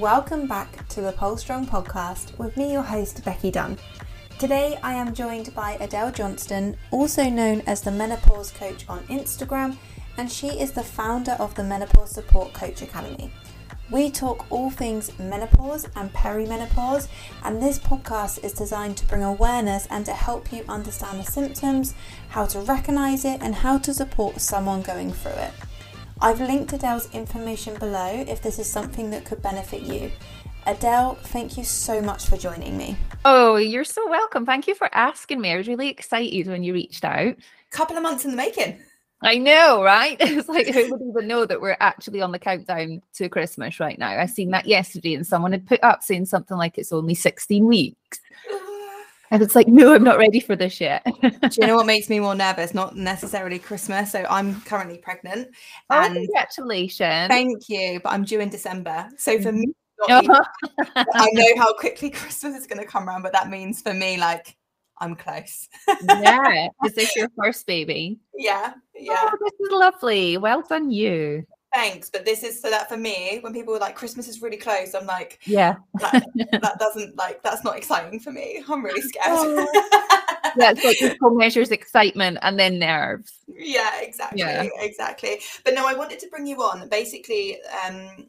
welcome back to the Pole Strong podcast with me, your host, Becky Dunn. Today I am joined by Adele Johnston, also known as the Menopause Coach on Instagram, and she is the founder of the Menopause Support Coach Academy. We talk all things menopause and perimenopause, and this podcast is designed to bring awareness and to help you understand the symptoms, how to recognize it, and how to support someone going through it. I've linked Adele's information below if this is something that could benefit you. Adele, thank you so much for joining me. Oh, you're so welcome. Thank you for asking me. I was really excited when you reached out. Couple of months in the making. I know, right? It's like who would even know that we're actually on the countdown to Christmas right now? I seen that yesterday, and someone had put up saying something like it's only 16 weeks. And it's like, no, I'm not ready for this yet. Do you know what makes me more nervous? Not necessarily Christmas. So I'm currently pregnant. Oh, and congratulations. Thank you. But I'm due in December. So for me, mm-hmm. I know how quickly Christmas is going to come around, but that means for me, like, I'm close. yeah. Is this your first baby? Yeah. Yeah. Oh, this is lovely. Well done, you. Thanks. But this is so that for me, when people were like, Christmas is really close, I'm like, yeah, that, that doesn't like, that's not exciting for me. I'm really scared. Oh. yeah, it's like measures excitement and then nerves. Yeah, exactly. Yeah. Exactly. But no, I wanted to bring you on. Basically, um,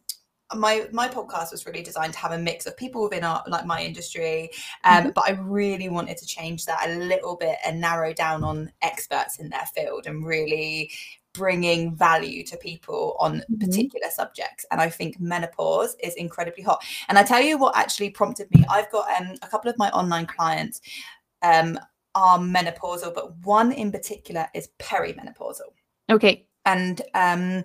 my my podcast was really designed to have a mix of people within our like my industry um, mm-hmm. but i really wanted to change that a little bit and narrow down on experts in their field and really bringing value to people on mm-hmm. particular subjects and i think menopause is incredibly hot and i tell you what actually prompted me i've got um, a couple of my online clients um, are menopausal but one in particular is perimenopausal okay and um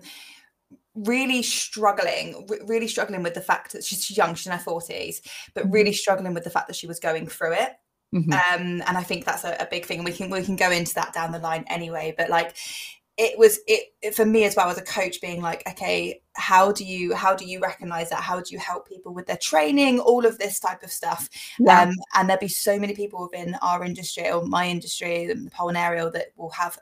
really struggling, really struggling with the fact that she's young, she's in her 40s, but mm-hmm. really struggling with the fact that she was going through it. Mm-hmm. Um, and I think that's a, a, big thing. We can we can go into that down the line anyway. But like it was it, it, for me as well as a coach being like okay how do you how do you recognize that how do you help people with their training all of this type of stuff yeah. um, and there'll be so many people within our industry or my industry the aerial that will have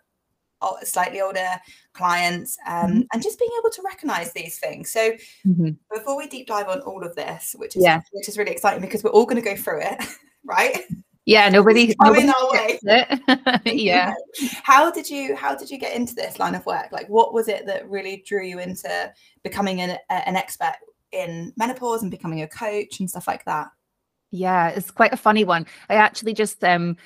slightly older clients um, mm-hmm. and just being able to recognize these things so mm-hmm. before we deep dive on all of this which is yeah. which is really exciting because we're all going to go through it right yeah nobody nobody our way yeah. How did you how did you get into this line of work? Like what was it that really drew you into becoming an, an expert in menopause and becoming a coach and stuff like that? Yeah it's quite a funny one. I actually just um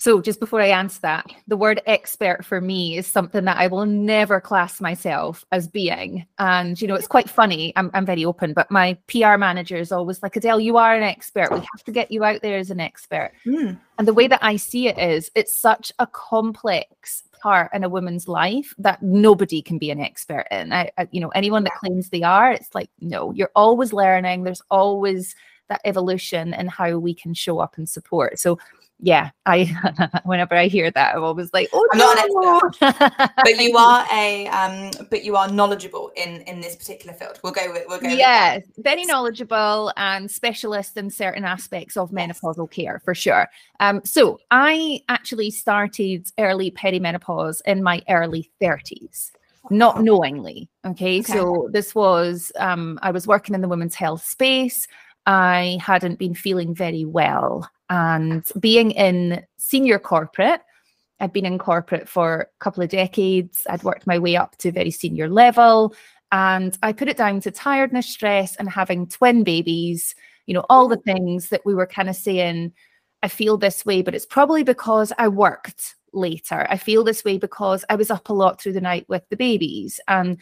so, just before I answer that, the word expert for me is something that I will never class myself as being. And, you know, it's quite funny. I'm, I'm very open, but my PR manager is always like, Adele, you are an expert. We have to get you out there as an expert. Mm. And the way that I see it is, it's such a complex part in a woman's life that nobody can be an expert in. I, I, you know, anyone that claims they are, it's like, no, you're always learning. There's always that evolution and how we can show up and support. So yeah, I whenever I hear that, I'm always like, oh I'm no. not an expert, but you are a um, but you are knowledgeable in in this particular field. We'll go with we'll go. Yeah, very knowledgeable and specialist in certain aspects of menopausal care for sure. Um, so I actually started early perimenopause in my early 30s not knowingly. Okay? okay. So this was um I was working in the women's health space. I hadn't been feeling very well. And being in senior corporate, I'd been in corporate for a couple of decades. I'd worked my way up to very senior level. And I put it down to tiredness, stress, and having twin babies, you know, all the things that we were kind of saying, I feel this way, but it's probably because I worked later. I feel this way because I was up a lot through the night with the babies. And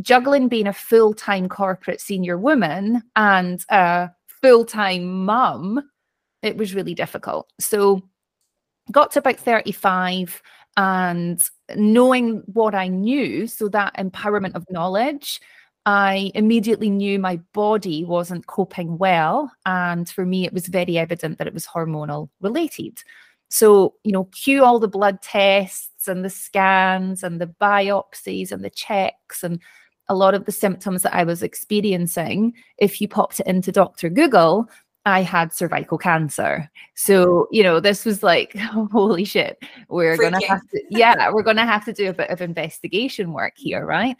juggling being a full time corporate senior woman and a full time mum it was really difficult. So got to about 35 and knowing what I knew, so that empowerment of knowledge, I immediately knew my body wasn't coping well. And for me, it was very evident that it was hormonal related. So, you know, cue all the blood tests and the scans and the biopsies and the checks and a lot of the symptoms that I was experiencing. If you popped it into Dr. Google, I had cervical cancer. So, you know, this was like, holy shit, we're going to have to, yeah, we're going to have to do a bit of investigation work here, right?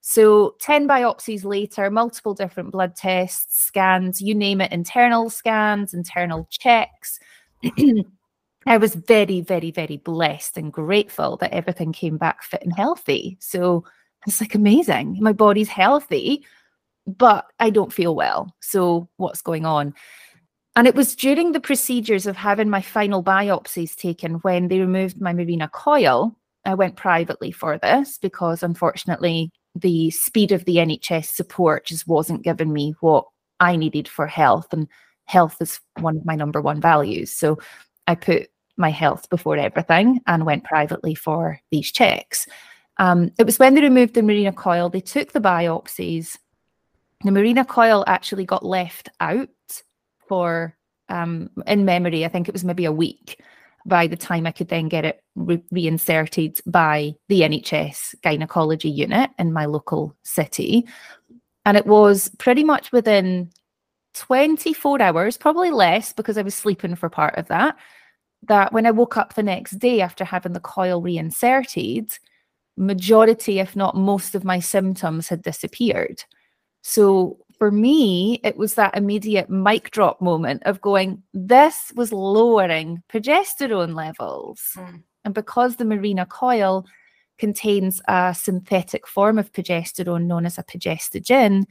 So 10 biopsies later, multiple different blood tests, scans, you name it, internal scans, internal checks. I was very, very, very blessed and grateful that everything came back fit and healthy. So it's like amazing. My body's healthy, but I don't feel well. So what's going on? And it was during the procedures of having my final biopsies taken when they removed my Mirena coil. I went privately for this because unfortunately the speed of the NHS support just wasn't giving me what I needed for health. And health is one of my number one values. So I put my health before everything and went privately for these checks. Um, it was when they removed the Mirena coil, they took the biopsies. The Mirena coil actually got left out for, um, in memory, I think it was maybe a week by the time I could then get it re- reinserted by the NHS gynecology unit in my local city. And it was pretty much within 24 hours, probably less because I was sleeping for part of that, that when I woke up the next day after having the coil reinserted, majority, if not most of my symptoms had disappeared. So for me, it was that immediate mic drop moment of going, this was lowering progesterone levels. Mm. And because the Mirena coil contains a synthetic form of progesterone known as a progestogen,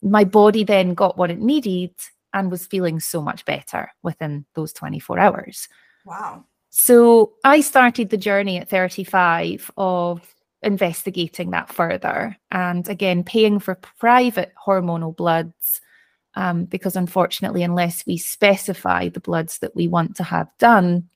my body then got what it needed and was feeling so much better within those 24 hours. Wow. So I started the journey at 35 of investigating that further. And again paying for private hormonal bloods um, because unfortunately unless we specify the bloods that we want to have done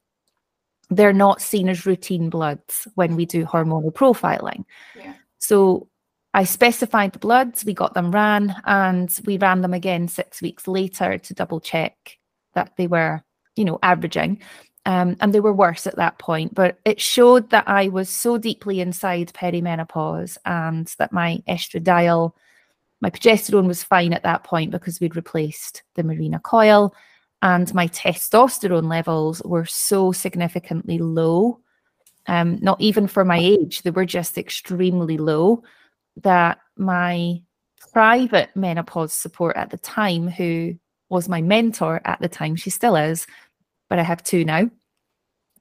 they're not seen as routine bloods when we do hormonal profiling. Yeah. so i specified the bloods we got them ran and we ran them again six weeks later to double check that they were you know averaging um, and they were worse at that point. But it showed that I was so deeply inside perimenopause and that my estradiol, my progesterone was fine at that point because we'd replaced the Mirena coil, and my testosterone levels were so significantly low. Um, not even for my age, they were just extremely low that my private menopause support at the time, who was my mentor at the time, she still is, but I have two now.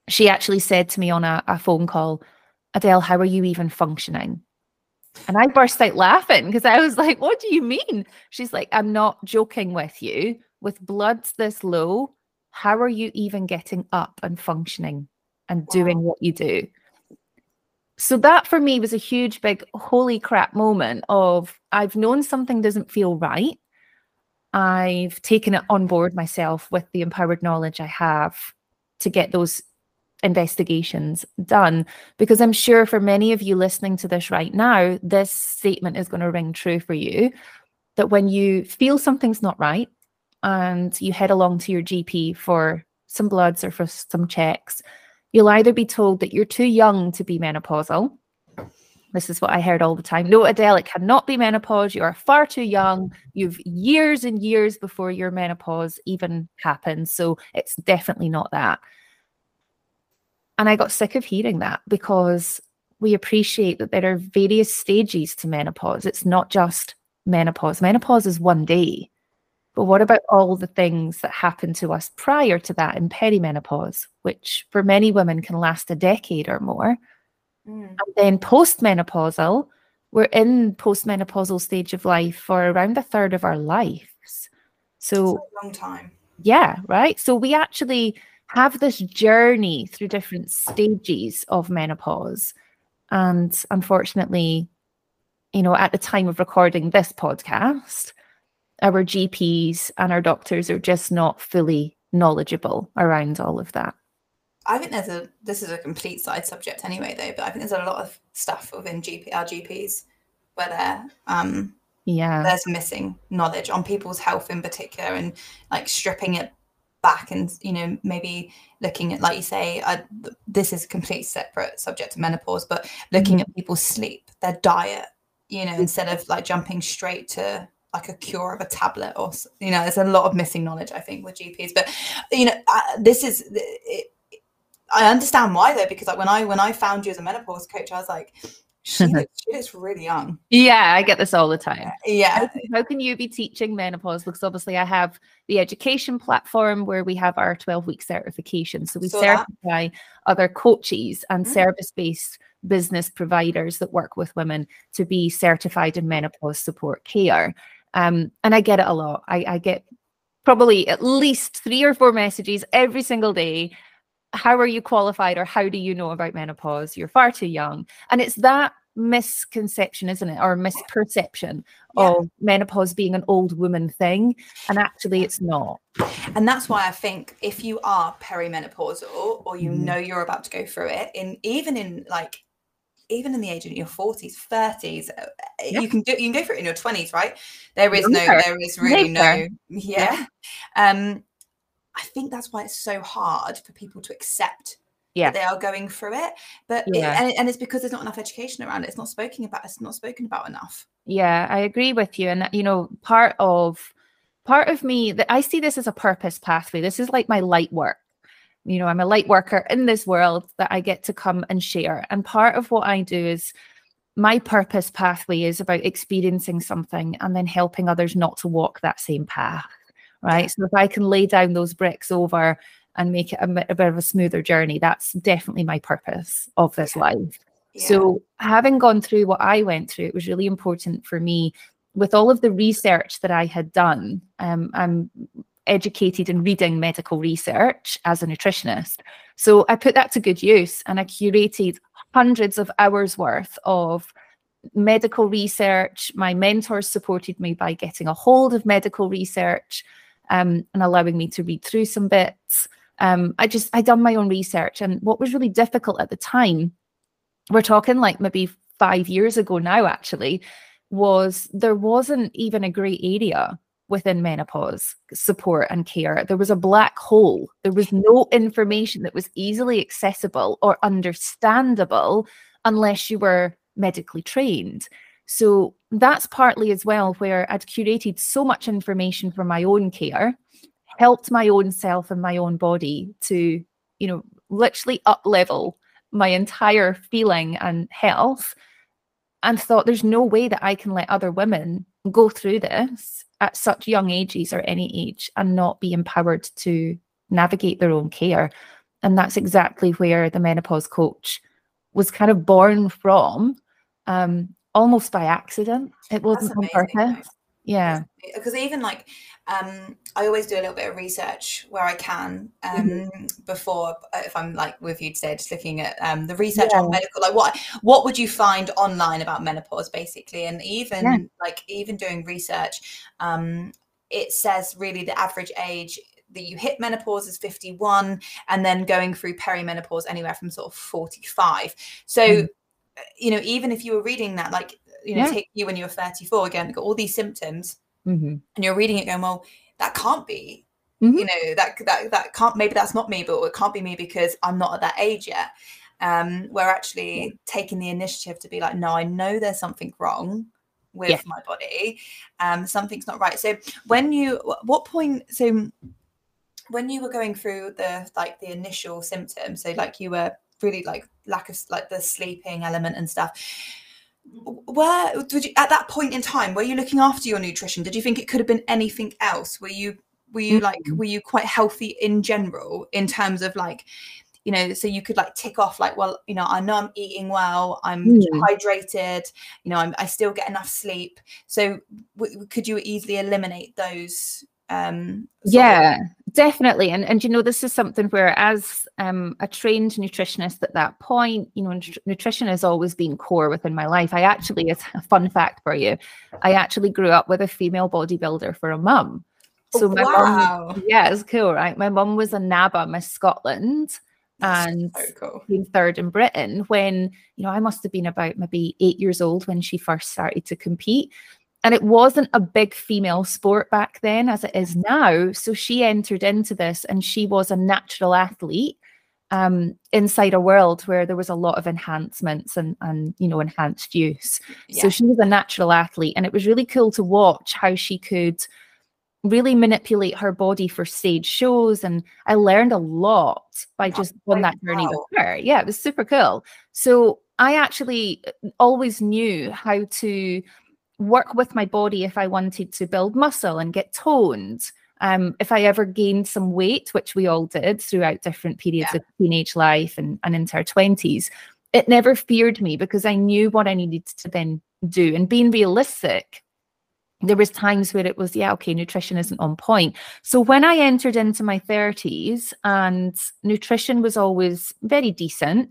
She actually said to me on a, a phone call, Adele, how are you even functioning? And I burst out laughing because I was like, What do you mean? She's like, I'm not joking with you. With bloods this low, how are you even getting up and functioning and wow. doing what you do? So that for me was a huge, big, holy crap moment of I've known something doesn't feel right. I've taken it on board myself with the empowered knowledge I have to get those investigations done. Because I'm sure for many of you listening to this right now, this statement is going to ring true for you that when you feel something's not right and you head along to your GP for some bloods or for some checks, you'll either be told that you're too young to be menopausal this is what I heard all the time. No, Adele, it cannot be menopause. You are far too young. You've years and years before your menopause even happens. So it's definitely not that. And I got sick of hearing that because we appreciate that there are various stages to menopause. It's not just menopause. Menopause is one day. But what about all the things that happen to us prior to that in perimenopause, which for many women can last a decade or more? Mm. And then postmenopausal, we're in postmenopausal stage of life for around a third of our lives. So long time. Yeah, right. So we actually have this journey through different stages of menopause. And unfortunately, you know, at the time of recording this podcast, our GPs and our doctors are just not fully knowledgeable around all of that. I think there's a this is a complete side subject anyway though, but I think there's a lot of stuff within GP our GPs where they're um yeah there's missing knowledge on people's health in particular and like stripping it back and you know maybe looking at like you say uh, this is a complete separate subject to menopause but looking mm-hmm. at people's sleep their diet you know instead of like jumping straight to like a cure of a tablet or you know there's a lot of missing knowledge i think with gps but you know uh, this is it, I understand why though, because like when I when I found you as a menopause coach, I was like, she, looks, she looks really young. Yeah, I get this all the time. Yeah. How, how can you be teaching menopause? Because obviously, I have the education platform where we have our 12 week certification. So we certify that. other coaches and mm-hmm. service based business providers that work with women to be certified in menopause support care. Um, and I get it a lot. I, I get probably at least three or four messages every single day how are you qualified or how do you know about menopause? You're far too young. And it's that misconception, isn't it? Or misperception yeah. of menopause being an old woman thing. And actually, it's not. And that's why I think if you are perimenopausal or you mm. know you're about to go through it, in even in like even in the age of your 40s 30s uh, yeah. you can do you can go for it in your 20s right there is no there is really no yeah. yeah um I think that's why it's so hard for people to accept yeah. they are going through it. But yeah. it, and, and it's because there's not enough education around it. It's not spoken about. It's not spoken about enough. Yeah, I agree with you. And you know, part of part of me that I see this as a purpose pathway. This is like my light work. You know, I'm a light worker in this world that I get to come and share. And part of what I do is my purpose pathway is about experiencing something and then helping others not to walk that same path right? So if I can lay down those bricks over and make it a, a bit of a smoother journey, that's definitely my purpose of this yeah. life. Yeah. So having gone through what I went through, it was really important for me with all of the research that I had done. Um, I'm educated in reading medical research as a nutritionist. So I put that to good use and I curated hundreds of hours worth of medical research. My mentors supported me by getting a hold of medical research um, and allowing me to read through some bits. Um, I just I done my own research, and what was really difficult at the time, we're talking like maybe five years ago now, actually, was there wasn't even a grey area within menopause support and care. There was a black hole. There was no information that was easily accessible or understandable unless you were medically trained. So that's partly as well where I'd curated so much information for my own care, helped my own self and my own body to, you know, literally up level my entire feeling and health and thought there's no way that I can let other women go through this at such young ages or any age and not be empowered to navigate their own care. And that's exactly where the menopause coach was kind of born from. Um, almost by accident. It wasn't on purpose. Yeah. Because even like, um, I always do a little bit of research where I can um, mm-hmm. before, uh, if I'm like with you today, just looking at um, the research yeah. on medical, like what what would you find online about menopause, basically, and even yeah. like even doing research, um, it says really the average age that you hit menopause is 51 and then going through perimenopause anywhere from sort of 45 so mm you know, even if you were reading that, like, you know, yeah. take you when you were 34 again, got all these symptoms, mm-hmm. and you're reading it going, well, that can't be, mm-hmm. you know, that that that can't maybe that's not me, but it can't be me because I'm not at that age yet. Um, we're actually yeah. taking the initiative to be like, no, I know there's something wrong with yeah. my body. Um, something's not right. So when you, what point? So when you were going through the like the initial symptoms, so like you were really like lack of like the sleeping element and stuff. Where did you at that point in time were you looking after your nutrition? Did you think it could have been anything else? Were you were you like were you quite healthy in general in terms of like you know so you could like tick off like well you know i know i'm eating well i'm mm. hydrated you know I'm, i still get enough sleep. So w- could you easily eliminate those um yeah definitely and and you know this is something where as um a trained nutritionist at that point you know nut- nutrition has always been core within my life i actually it's a fun fact for you i actually grew up with a female bodybuilder for a mum so my wow. mum yeah it's cool right my mum was a NABBA Miss Scotland and cool. came third in Britain when you know I must have been about maybe eight years old when she first started to compete and it wasn't a big female sport back then as it is now. So she entered into this and she was a natural athlete um, inside a world where there was a lot of enhancements and and you know enhanced use. Yeah. so she was a natural athlete and it was really cool to watch how she could really manipulate her body for stage shows. And i learned a lot by just on that journey wow. with her. Yeah it was super cool. So I actually uh, always knew how to work with my body if I wanted to build muscle and get toned. Um, if I ever gained some weight, which we all did throughout different periods yeah. of teenage life and, and into our 20s, it never feared me because I knew what I needed to then do. And being realistic, there was times where it was yeah okay nutrition isn't on point so when i entered into my 30s and nutrition was always very decent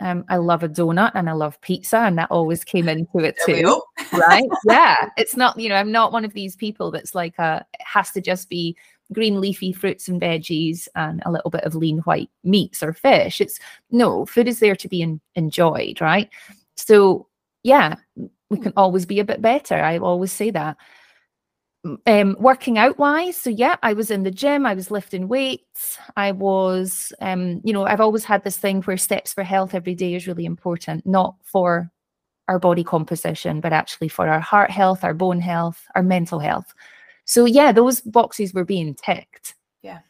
um, I love a donut and I love pizza, and that always came into it too. Right? Yeah. It's not, you know, I'm not one of these people that's like a it has to just be green leafy fruits and veggies and a little bit of lean white meats or fish. It's no, food is there to be in, enjoyed, right? So yeah, we can always be a bit better. I always say that. Um, working out wise, so yeah, I was in the gym, I was lifting weights, I was, um, you know, I've always had this thing where steps for health every day is really important, not for our body composition, but actually for our heart health, our bone health, our mental health. So yeah, those boxes were being ticked. Yeah.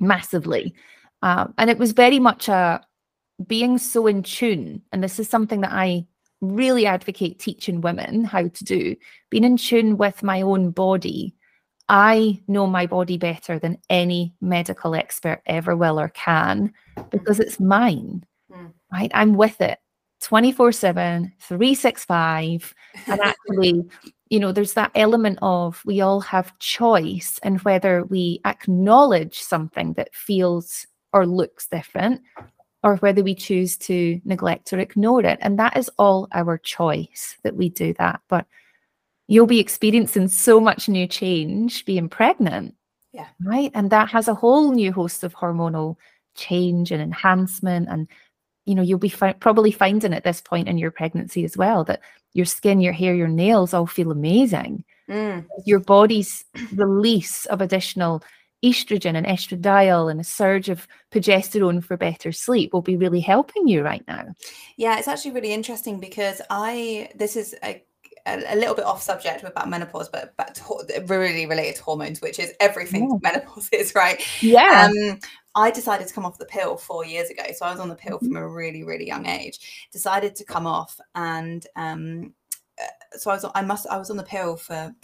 Massively. Um, and it was very much a being so in tune. And this is something that I really advocate teaching women how to do, being in tune with my own body. I know my body better than any medical expert ever will or can because it's mine, mm. right? I'm with it 24 7, 365. And actually, you know, there's that element of we all have choice and whether we acknowledge something that feels or looks different or whether we choose to neglect or ignore it. And that is all our choice that we do that. But you'll be experiencing so much new change being pregnant. Yeah. Right. And that has a whole new host of hormonal change and enhancement. And, you know, you'll be fi- probably finding at this point in your pregnancy as well that your skin, your hair, your nails all feel amazing. Mm. Your body's release of additional estrogen and estradiol and a surge of progesterone for better sleep will be really helping you right now. Yeah, it's actually really interesting because I this is a a, little bit off subject about menopause, but but to, really related to hormones, which is everything yeah. menopause is, right? Yeah. Um, I decided to come off the pill four years ago, so I was on the pill from a really really young age. Decided to come off, and um, uh, so I was I must I was on the pill for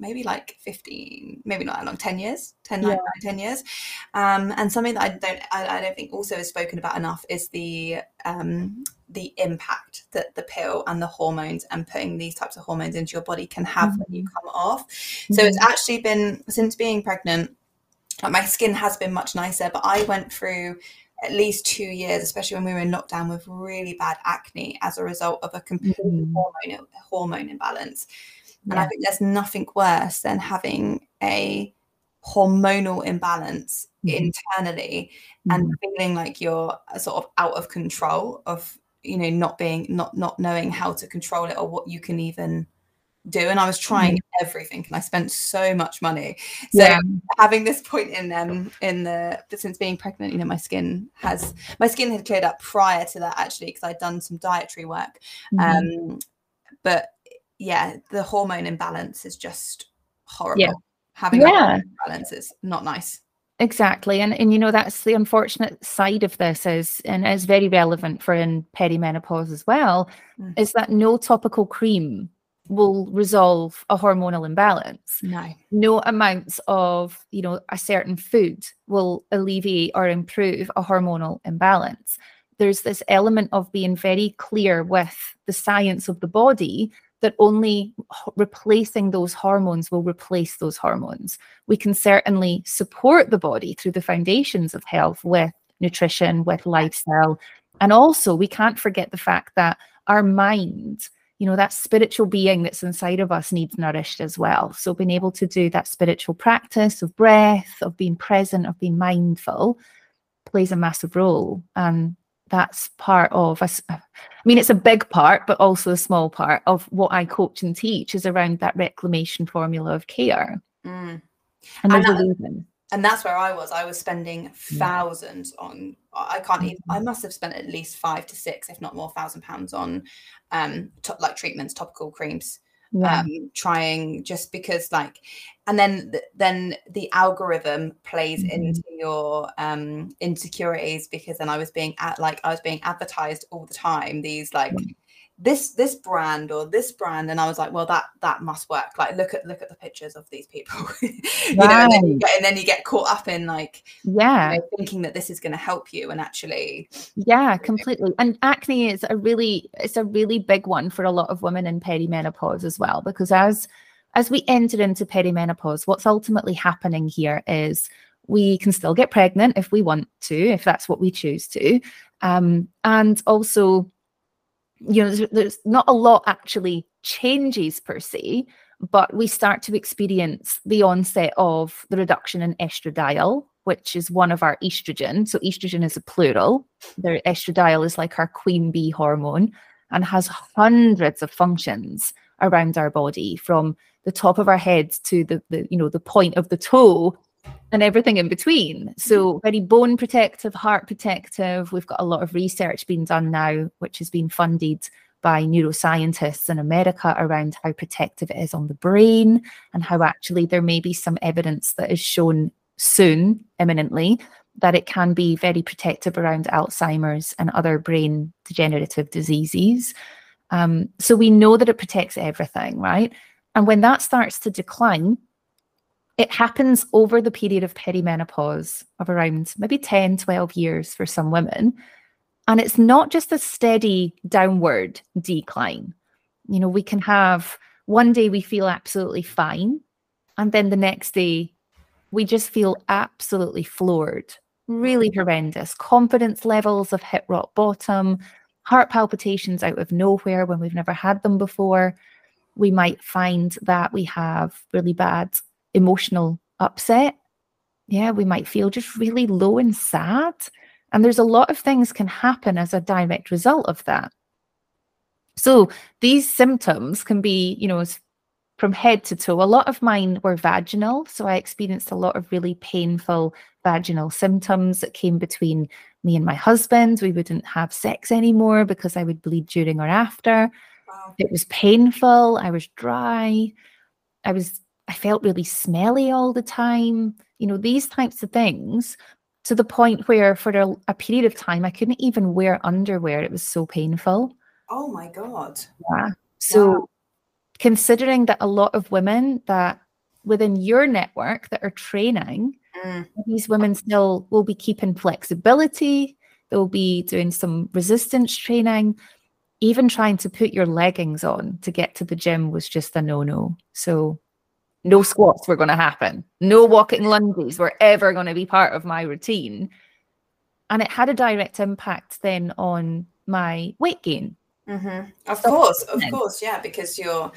maybe like 15 maybe not that long 10 years 10 yeah. 9, 10 years um, and something that i don't I, I, don't think also is spoken about enough is the um, the impact that the pill and the hormones and putting these types of hormones into your body can have mm-hmm. when you mm-hmm. come off mm-hmm. so it's actually been since being pregnant like my skin has been much nicer but i went through at least two years, especially when we were in lockdown, with really bad acne as a result of a complete mm-hmm. hormone hormone imbalance. And yeah. I think there's nothing worse than having a hormonal imbalance mm-hmm. internally mm-hmm. and feeling like you're sort of out of control of you know not being not not knowing how to control it or what you can even do and i was trying mm-hmm. everything and i spent so much money so yeah. having this point in um in the since being pregnant you know my skin has my skin had cleared up prior to that actually because i'd done some dietary work mm-hmm. um but yeah, the hormone imbalance is just horrible. Yeah. Having yeah. imbalance is not nice. Exactly. And and you know, that's the unfortunate side of this is and is very relevant for in perimenopause as well, mm. is that no topical cream will resolve a hormonal imbalance. No. No amounts of, you know, a certain food will alleviate or improve a hormonal imbalance. There's this element of being very clear with the science of the body that only replacing those hormones will replace those hormones. We can certainly support the body through the foundations of health with nutrition, with lifestyle. And also, we can't forget the fact that our mind, you know, that spiritual being that's inside of us needs nourished as well. So, being able to do that spiritual practice of breath, of being present, of being mindful plays a massive role. And that's part of us. I mean, it's a big part, but also a small part of what I coach and teach is around that reclamation formula of care. Mm. And, and, that, and, that's where I was. I was spending thousands yeah. on. I can't even. I mm-hmm. must have spent at least five to six, if not more, thousand pounds on, um, to, like treatments, topical creams. Yeah. um, trying just because like and then then the algorithm plays mm-hmm. into your um insecurities because then i was being at like i was being advertised all the time these like mm-hmm this this brand or this brand. And i was like well that that must work. Like look at look at the pictures of these people. You right. know and then, you get, and then you get caught up in like yeah you know, thinking that this is going to help you and actually yeah completely. And acne is a really it's a really big one for a lot of women in perimenopause as well because as as we enter into perimenopause what's ultimately happening here is we can still get pregnant if we want to if that's what we choose to. Um, and also you know, there's, there's not a lot actually changes per se, but we start to experience the onset of the reduction in estradiol, which is one of our estrogen. So estrogen is a plural. The estradiol is like our queen bee hormone and has hundreds of functions around our body from the top of our head to the, the you know the point of the toe and everything in between. So, mm-hmm. very bone protective, heart protective. We've got a lot of research being done now, which has been funded by neuroscientists in America around how protective it is on the brain and how actually there may be some evidence that is shown soon, imminently, that it can be very protective around Alzheimer's and other brain degenerative diseases. Um, so, we know that it protects everything, right? And when that starts to decline, it happens over the period of perimenopause of around maybe 10, 12 years for some women. And it's not just a steady downward decline. You know, we can have one day we feel absolutely fine. And then the next day we just feel absolutely floored, really horrendous. Confidence levels have hit rock bottom, heart palpitations out of nowhere when we've never had them before. We might find that we have really bad emotional upset. Yeah, we might feel just really low and sad. And there's a lot of things can happen as a direct result of that. So these symptoms can be, you know, from head to toe. A lot of mine were vaginal. So I experienced a lot of really painful vaginal symptoms that came between me and my husband. We wouldn't have sex anymore because I would bleed during or after. Wow. It was painful. I was dry. I was I felt really smelly all the time. You know, these types of things to the point where for a, a period of time I couldn't even wear underwear. It was so painful. Oh my God. Yeah. So wow. considering that a lot of women that within your network that are training, mm. these women still will be keeping flexibility, they'll be doing some resistance training. Even trying to put your leggings on to get to the gym was just a no no. So no squats were going to happen. No walking lunges were ever going to be part of my routine. And it had a direct impact then on my weight gain. Mm-hmm. Of so, course, of course, yeah, because you're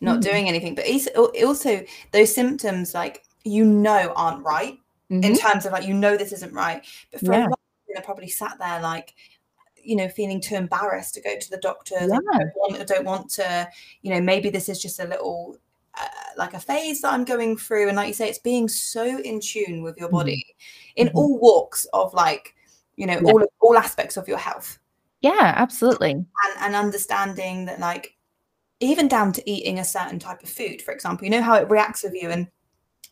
not mm-hmm. doing anything. But also, those symptoms, like you know, aren't right mm-hmm. in terms of like you know this isn't right. But for yeah. a lot, they're probably sat there like you know feeling too embarrassed to go to the doctor yeah. don't, want, don't want to you know maybe this is just a little uh, like a phase that I'm going through. And like you say, it's being so in tune with your body mm-hmm. in mm-hmm. all walks of like, you know, yeah. all all aspects of your health. Yeah, absolutely. And, and understanding that like even down to eating a certain type of food, for example, you know how it reacts with you and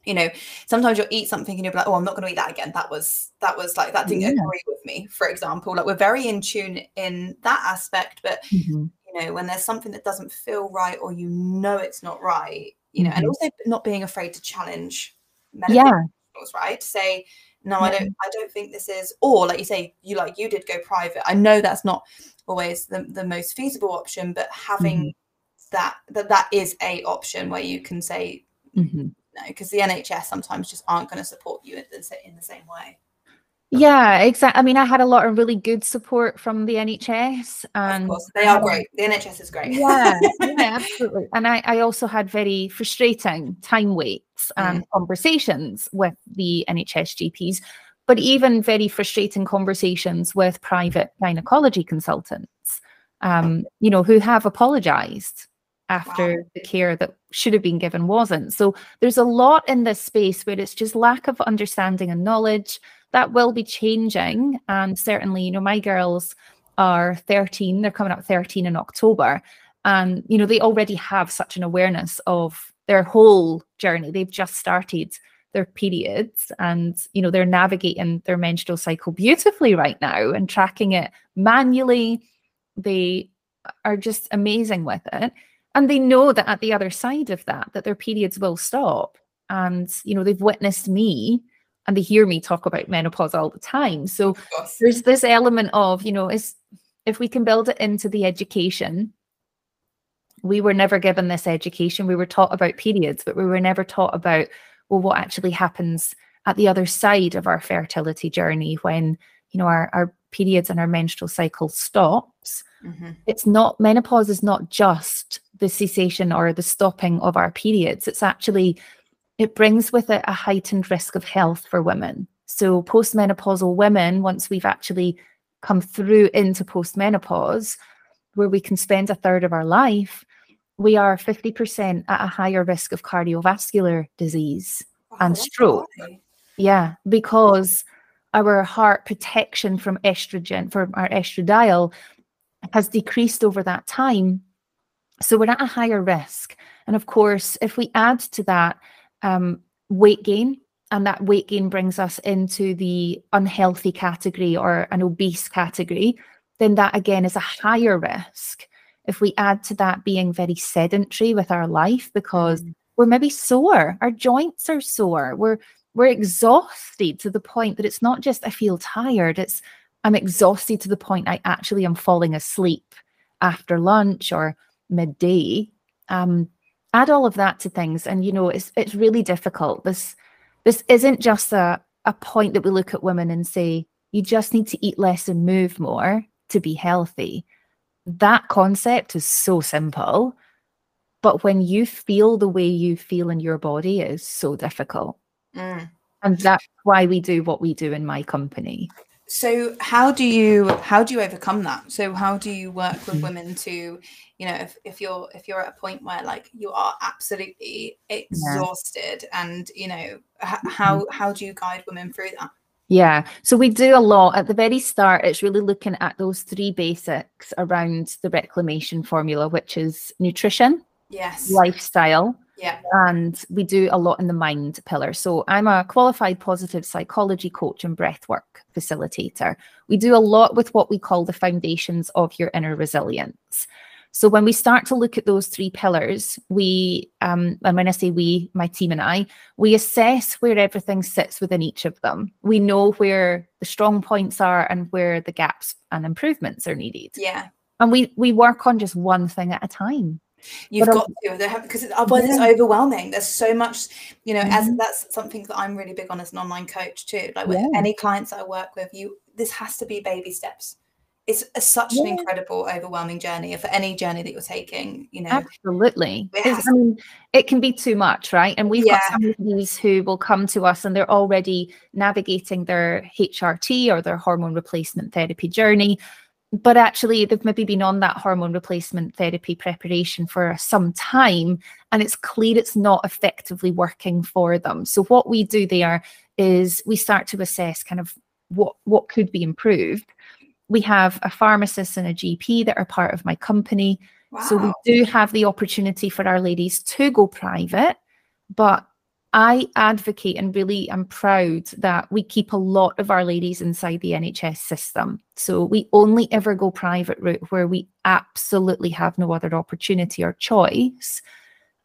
you know sometimes you'll eat something and you'll be like oh i'm not going to eat that again that was that was like that didn't yeah. agree with me for example like we're very in tune in that aspect but mm-hmm know when there's something that doesn't feel right or you know it's not right you know mm-hmm. and also not being afraid to challenge yeah right say no yeah. i don't i don't think this is or like you say you like you did go private i know that's not always the, the most feasible option but having mm-hmm. that that that is a option where you can say mm-hmm. no because the nhs sometimes just aren't going to support you in the, in the same way yeah, exactly. I mean, I had a lot of really good support from the NHS, and they are great. The NHS is great. yeah, yeah, absolutely. And I, I also had very frustrating time waits and mm. conversations with the NHS GPs, but even very frustrating conversations with private gynecology consultants. Um, you know, who have apologized after wow. the care that should have been given wasn't. So there's a lot in this space where it's just lack of understanding and knowledge that will be changing. And certainly, you know, my girls are 13, they're coming up 13 in October. and you know they already have such an awareness of their whole journey they've just started their periods and you know they're navigating their menstrual cycle beautifully right now and tracking it manually they are just amazing with it and they know that at the other side of that that their periods will stop and you know they've witnessed me and they hear me talk about menopause all the time. So there's this element of you know is if we can build it into the education we were never given this education. We were taught about periods but we were never taught about well what actually happens at the other side of our fertility journey when you know our, our periods and our menstrual cycle stops. Mm-hmm. it's not menopause is not just the cessation or the stopping of our periods. It's actually it brings with it a heightened risk of health for women so postmenopausal women once we've actually come through into postmenopause where we can spend a third of our life we are 50% at a higher risk of cardiovascular disease oh, and stroke. Yeah, because our heart protection from estrogen, from our estradiol, has decreased over that time. So we're at a higher risk. And of course, if we add to that um, weight gain, and that weight gain brings us into the unhealthy category or an obese category, then that again is a higher risk if we add to that being very sedentary with our life because mm. we're maybe sore, our joints are sore, we're we're exhausted to the point that it's not just I feel tired, it's I'm exhausted to the point I actually am falling asleep after lunch or midday. Um, add all of that to things, and you know it's it's really difficult. This this isn't just a a point that we look at women and say you just need to eat less and move more to be healthy that concept is so simple but when you feel the way you feel in your body is so difficult mm. and that's why we do what we do in my company so how do you how do you overcome that so how do you work with mm. women to you know if, if you're if you're at a point where like you are absolutely exhausted yeah. and you know how mm-hmm. how do you guide women through that yeah. So we do a lot at the very start. It's really looking at those three basics around the reclamation formula, which is nutrition, yes, lifestyle. Yeah. And we do a lot in the mind pillar. So I'm a qualified positive psychology coach and breathwork facilitator. We do a lot with what we call the foundations of your inner resilience. So when we start to look at those three pillars, we, um, and when I say we, my team and I, we assess where everything sits within each of them. We know where the strong points are and where the gaps and improvements are needed. Yeah. And we we work on just one thing at a time. You've but got um, to because otherwise yeah. it's overwhelming. There's so much, you know, mm-hmm. as that's something that I'm really big on as an online coach too. Like with yeah. any clients I work with, you this has to be baby steps it's a, such yeah. an incredible overwhelming journey for any journey that you're taking you know absolutely I mean, it can be too much right and we've got some of these who will come to us and they're already navigating their hrt or their hormone replacement therapy journey but actually they've maybe been on that hormone replacement therapy preparation for some time and it's clear it's not effectively working for them so what we do there is we start to assess kind of what what could be improved we have a pharmacist and a GP that are part of my company. Wow. So we do have the opportunity for our ladies to go private, but I advocate and really am proud that we keep a lot of our ladies inside the NHS system. So we only ever go private route where we absolutely have no other opportunity or choice.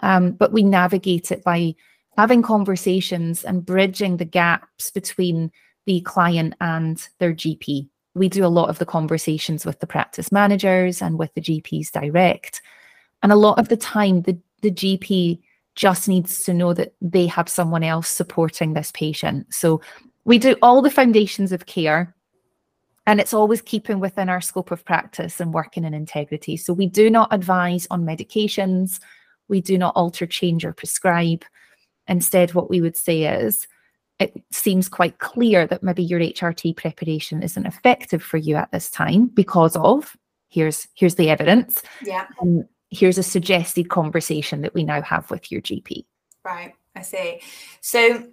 Um, but we navigate it by having conversations and bridging the gaps between the client and their GP we do a lot of the conversations with the practice managers and with the GPs direct. And a lot of the time, the, the GP just needs to know that they have someone else supporting this patient. So we do all the foundations of care, and it's always keeping within our scope of practice and working in integrity. So we do not advise on medications, we do not alter, change, or prescribe. Instead, what we would say is, it seems quite clear that maybe your HRT preparation isn't effective for you at this time because of here's here's the evidence. Yeah. And here's a suggested conversation that we now have with your GP. Right. I see. So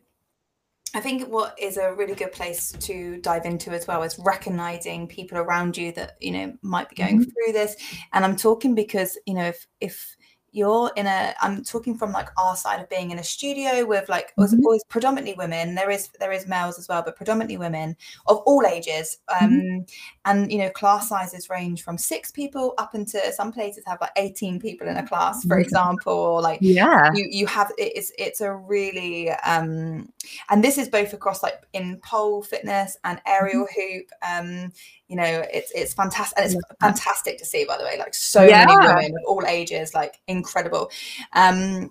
I think what is a really good place to dive into as well is recognizing people around you that you know might be going mm-hmm. through this. And I'm talking because you know if if you're in a i'm talking from like our side of being in a studio with like mm-hmm. always predominantly women there is there is males as well but predominantly women of all ages um mm-hmm. and you know class sizes range from six people up into some places have like 18 people in a class for example or like yeah you you have it's it's a really um and this is both across like in pole fitness and aerial mm-hmm. hoop um you know it's it's fantastic and it's fantastic to see by the way like so yeah. many women of all ages like incredible um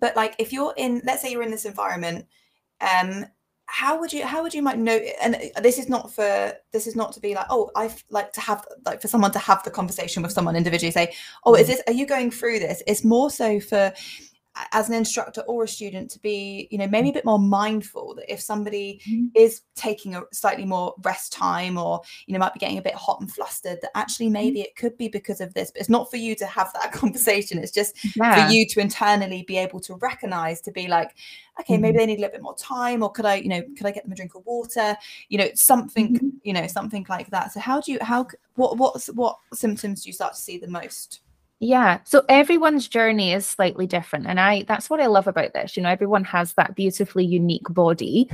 but like if you're in let's say you're in this environment um how would you how would you might know and this is not for this is not to be like oh i like to have like for someone to have the conversation with someone individually say oh is mm. this are you going through this it's more so for as an instructor or a student to be you know maybe a bit more mindful that if somebody mm-hmm. is taking a slightly more rest time or you know might be getting a bit hot and flustered that actually mm-hmm. maybe mm-hmm. it could be because of this but it's not for you to have that conversation it's just yeah. for you to internally be able to recognize to be like okay mm-hmm. maybe they need a little bit more time or could i you know could i get them a drink of water you know something mm-hmm. you know something like that so how do you how what what what symptoms do you start to see the most yeah. So everyone's journey is slightly different. And I that's what I love about this. You know, everyone has that beautifully unique body.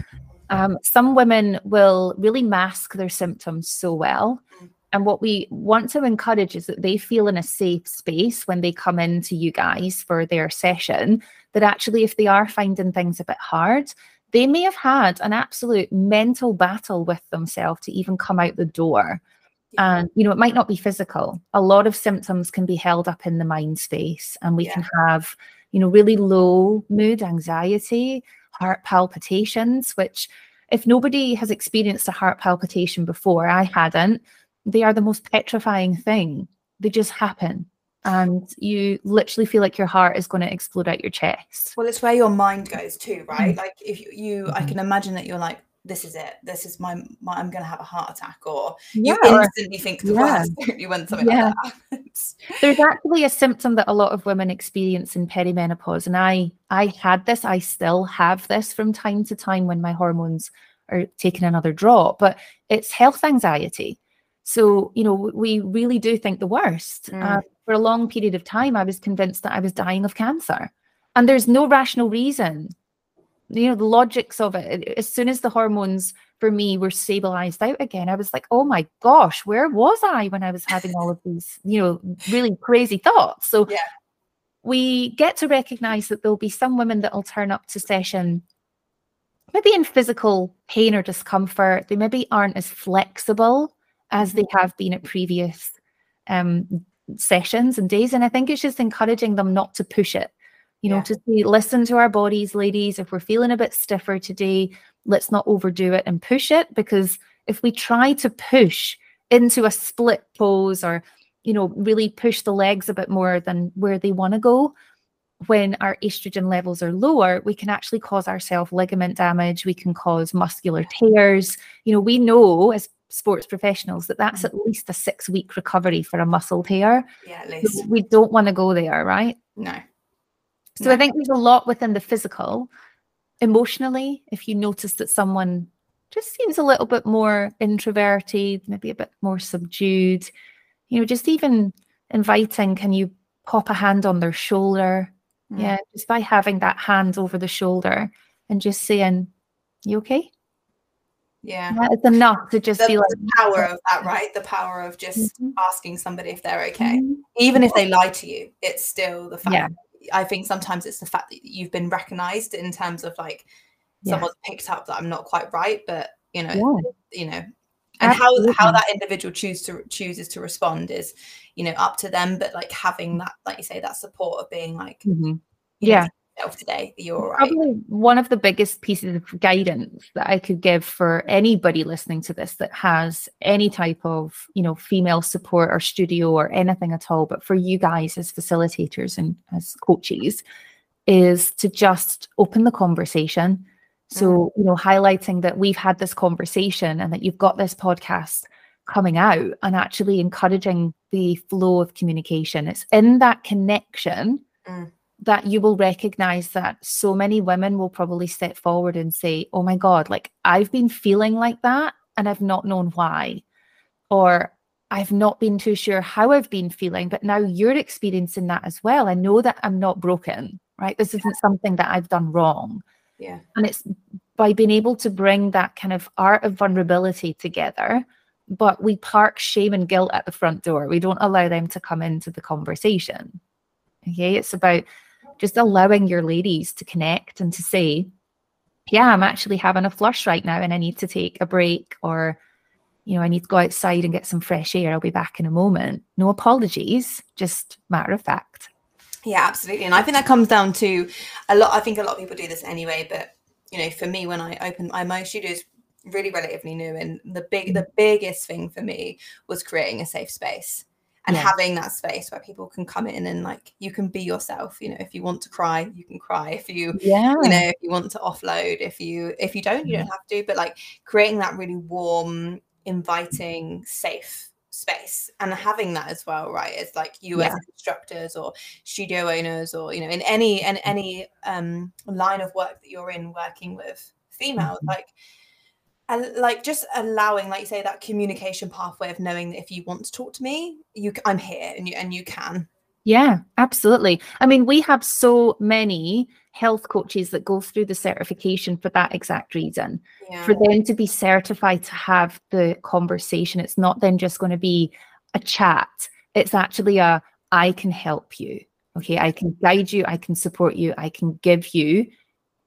Um, some women will really mask their symptoms so well. And what we want to encourage is that they feel in a safe space when they come into you guys for their session, that actually, if they are finding things a bit hard, they may have had an absolute mental battle with themselves to even come out the door. And, you know, it might not be physical. A lot of symptoms can be held up in the mind space, and we yeah. can have, you know, really low mood, anxiety, heart palpitations, which, if nobody has experienced a heart palpitation before, I hadn't, they are the most petrifying thing. They just happen and you literally feel like your heart is going to explode out your chest. Well, it's where your mind goes too, right? Mm-hmm. Like if you, you mm-hmm. I can imagine that you're like, this is it. This is my, my I'm going to have a heart attack, or yeah, you instantly think the yeah. worst you when something yeah. like that happens. There's actually a symptom that a lot of women experience in perimenopause, and I I had this. I still have this from time to time when my hormones are taking another drop, but it's health anxiety. So you know we really do think the worst. Mm. Uh, for a long period of time, I was convinced that I was dying of cancer, and there's no rational reason you know the logics of it as soon as the hormones for me were stabilized out again i was like oh my gosh where was i when i was having all of these you know really crazy thoughts so yeah. we get to recognize that there'll be some women that'll turn up to session maybe in physical pain or discomfort they maybe aren't as flexible as they mm-hmm. have been at previous um, sessions and days and i think it's just encouraging them not to push it you know, yeah. to say, listen to our bodies, ladies. If we're feeling a bit stiffer today, let's not overdo it and push it because if we try to push into a split pose or, you know, really push the legs a bit more than where they want to go, when our estrogen levels are lower, we can actually cause ourselves ligament damage. We can cause muscular tears. You know, we know as sports professionals that that's mm. at least a six week recovery for a muscle tear. Yeah, at least. We don't want to go there, right? No. So I think there's a lot within the physical. Emotionally, if you notice that someone just seems a little bit more introverted, maybe a bit more subdued, you know, just even inviting, can you pop a hand on their shoulder? Mm. Yeah, just by having that hand over the shoulder and just saying, You okay? Yeah. It's enough to just the, be like the power of that, right? The power of just mm-hmm. asking somebody if they're okay. Mm-hmm. Even if they lie to you, it's still the fact yeah. I think sometimes it's the fact that you've been recognized in terms of like yeah. someone's picked up that I'm not quite right, but you know, yeah. you know, and Absolutely. how how that individual choose to chooses to respond is, you know, up to them. But like having that, like you say, that support of being like, mm-hmm. yeah, know, yourself today you're Probably one of the biggest pieces of guidance that I could give for anybody listening to this that has any type of, you know, female support or studio or anything at all, but for you guys as facilitators and as coaches, is to just open the conversation. So, mm. you know, highlighting that we've had this conversation and that you've got this podcast coming out and actually encouraging the flow of communication. It's in that connection. Mm that you will recognize that so many women will probably step forward and say, Oh my God, like I've been feeling like that and I've not known why. Or I've not been too sure how I've been feeling, but now you're experiencing that as well. I know that I'm not broken, right? This isn't something that I've done wrong. Yeah. And it's by being able to bring that kind of art of vulnerability together, but we park shame and guilt at the front door. We don't allow them to come into the conversation. Okay. It's about just allowing your ladies to connect and to say, yeah, I'm actually having a flush right now and I need to take a break or you know, I need to go outside and get some fresh air. I'll be back in a moment. No apologies, just matter of fact. Yeah, absolutely. And I think that comes down to a lot. I think a lot of people do this anyway, but you know, for me, when I opened my, my studio is really relatively new, and the big, the mm. biggest thing for me was creating a safe space and yeah. having that space where people can come in and like you can be yourself you know if you want to cry you can cry if you yeah you know if you want to offload if you if you don't you don't have to but like creating that really warm inviting, safe space and having that as well right it's like you yeah. as instructors or studio owners or you know in any and any um line of work that you're in working with females mm-hmm. like and like just allowing like you say that communication pathway of knowing that if you want to talk to me you i'm here and you and you can. Yeah absolutely. I mean we have so many health coaches that go through the certification for that exact reason. Yeah. for them to be certified to have the conversation it's not then just going to be a chat. It's actually a i can help you. Okay i can guide you i can support you i can give you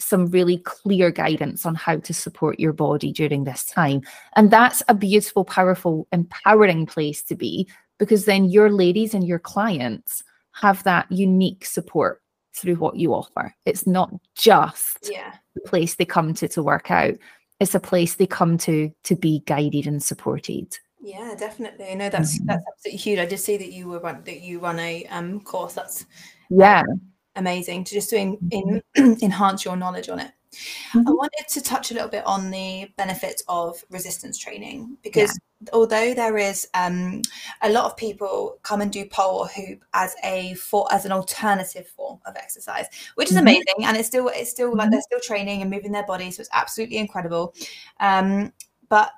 some really clear guidance on how to support your body during this time and that's a beautiful powerful empowering place to be because then your ladies and your clients have that unique support through what you offer. It's not just yeah. the place they come to to work out. It's a place they come to to be guided and supported. Yeah, definitely. No, that's mm-hmm. that's absolutely huge. I did see that you were run that you run a um course. That's yeah amazing to just to in, in, enhance your knowledge on it. Mm-hmm. I wanted to touch a little bit on the benefits of resistance training because yeah. although there is um, a lot of people come and do pole or hoop as a for as an alternative form of exercise, which is mm-hmm. amazing, and it's still it's still mm-hmm. like they're still training and moving their body, so it's absolutely incredible. Um, but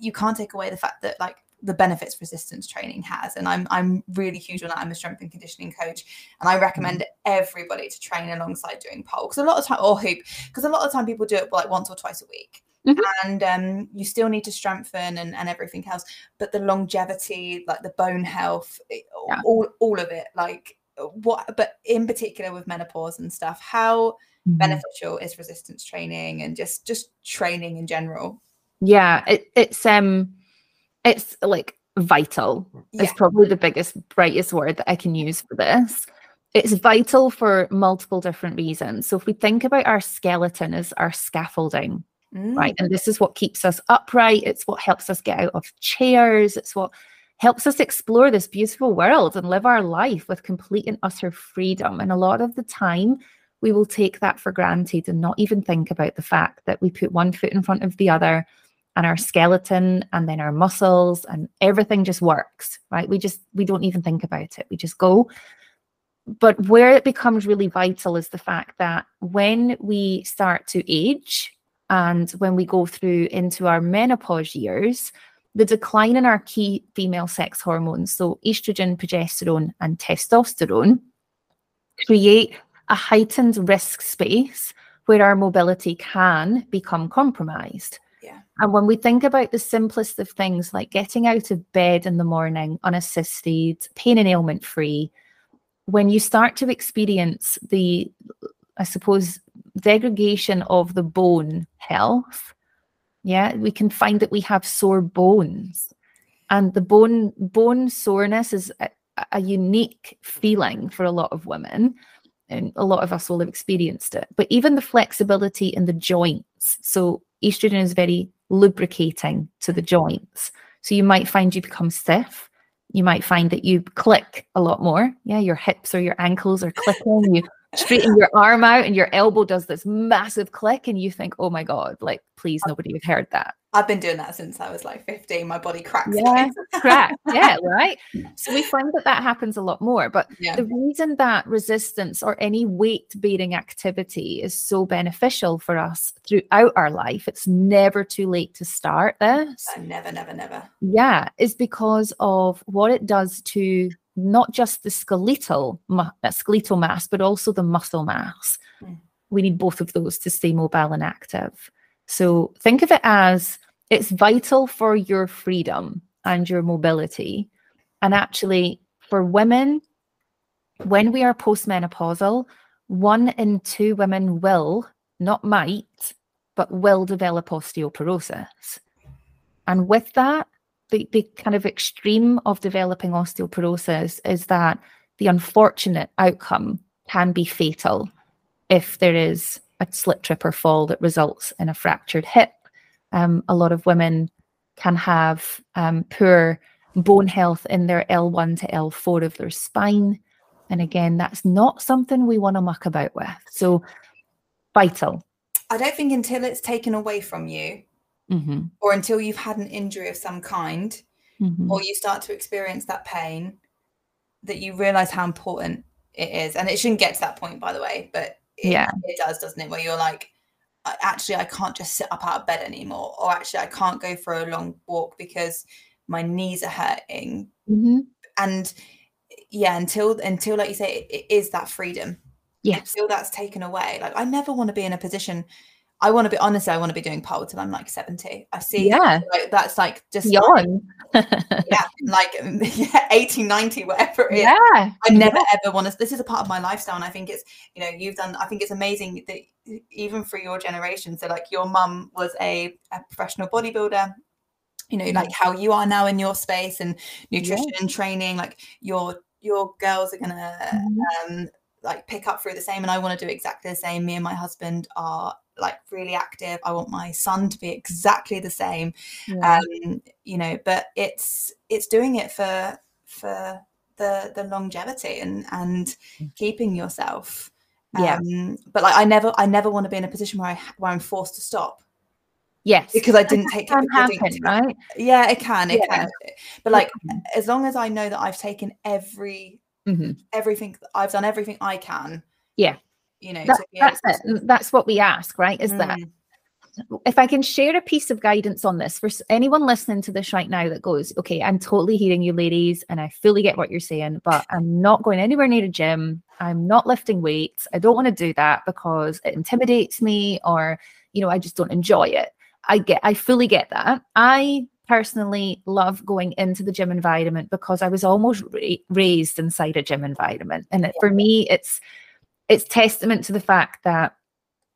you can't take away the fact that like the benefits resistance training has and i'm i'm really huge on that i'm a strength and conditioning coach and i recommend mm-hmm. everybody to train alongside doing pole because a lot of time or hoop because a lot of time people do it like once or twice a week mm-hmm. and um, you still need to strengthen and, and everything else but the longevity like the bone health yeah. all, all of it like what but in particular with menopause and stuff how mm-hmm. beneficial is resistance training and just just training in general yeah it, it's um it's like vital yeah. is probably the biggest brightest word that i can use for this it's vital for multiple different reasons so if we think about our skeleton as our scaffolding mm. right and this is what keeps us upright it's what helps us get out of chairs it's what helps us explore this beautiful world and live our life with complete and utter freedom and a lot of the time we will take that for granted and not even think about the fact that we put one foot in front of the other and our skeleton and then our muscles and everything just works, right? We just, we don't even think about it. We just go. But where it becomes really vital is the fact that when we start to age and when we go through into our menopause years, the decline in our key female sex hormones, so estrogen, progesterone, and testosterone, create a heightened risk space where our mobility can become compromised. And when we think about the simplest of things like getting out of bed in the morning unassisted, pain and ailment free, when you start to experience the, I suppose, degradation of the bone health, yeah, we can find that we have sore bones. And the bone bone soreness is a, a unique feeling for a lot of women and a lot of us will have experienced it. But even the flexibility in the joints. So estrogen is very lubricating to the joints. So you might find you become stiff. You might find that you click a lot more. Yeah, your hips or your ankles are clicking. You straighten your arm out and your elbow does this massive click and you think, oh my God, like please nobody have heard that. I've been doing that since I was like 15. My body cracks. Yeah, crack. Yeah, right. So we find that that happens a lot more. But yeah. the reason that resistance or any weight bearing activity is so beneficial for us throughout our life, it's never too late to start this. Uh, never, never, never. Yeah, is because of what it does to not just the skeletal uh, skeletal mass, but also the muscle mass. Mm. We need both of those to stay mobile and active. So think of it as it's vital for your freedom and your mobility. And actually, for women, when we are postmenopausal, one in two women will, not might, but will develop osteoporosis. And with that, the, the kind of extreme of developing osteoporosis is that the unfortunate outcome can be fatal if there is a slip, trip, or fall that results in a fractured hip. Um, a lot of women can have um, poor bone health in their L1 to L4 of their spine. And again, that's not something we want to muck about with. So, vital. I don't think until it's taken away from you, mm-hmm. or until you've had an injury of some kind, mm-hmm. or you start to experience that pain, that you realize how important it is. And it shouldn't get to that point, by the way, but it, yeah, it does, doesn't it? Where you're like, actually, I can't just sit up out of bed anymore, or actually, I can't go for a long walk because my knees are hurting. Mm-hmm. And yeah, until until like you say, it, it is that freedom. Yes. Until that's taken away. Like I never want to be in a position I want to be honestly, I want to be doing pole till I'm like 70. I see yeah like, that's like just young. yeah, like yeah, 80, 90, whatever it is. Yeah. I never yeah. ever want to this is a part of my lifestyle. And I think it's, you know, you've done I think it's amazing that even for your generation. So like your mum was a, a professional bodybuilder, you know, like how you are now in your space and nutrition yeah. and training, like your your girls are gonna mm-hmm. um like pick up through the same and I want to do exactly the same. Me and my husband are like really active. I want my son to be exactly the same. Yeah. Um, you know, but it's it's doing it for for the the longevity and and mm. keeping yourself. Yeah. Um, but like I never I never want to be in a position where I where I'm forced to stop. Yes. Because I didn't take it. Happen, right? Yeah, it can. It yeah. can. But like as long as I know that I've taken every mm-hmm. everything I've done everything I can. Yeah you know that, that's it that's what we ask right is mm. that if I can share a piece of guidance on this for anyone listening to this right now that goes, okay, I'm totally hearing you ladies and I fully get what you're saying, but I'm not going anywhere near a gym. I'm not lifting weights. I don't want to do that because it intimidates me or, you know, I just don't enjoy it. I get, I fully get that. I personally love going into the gym environment because I was almost ra- raised inside a gym environment. And it, for me, it's, it's testament to the fact that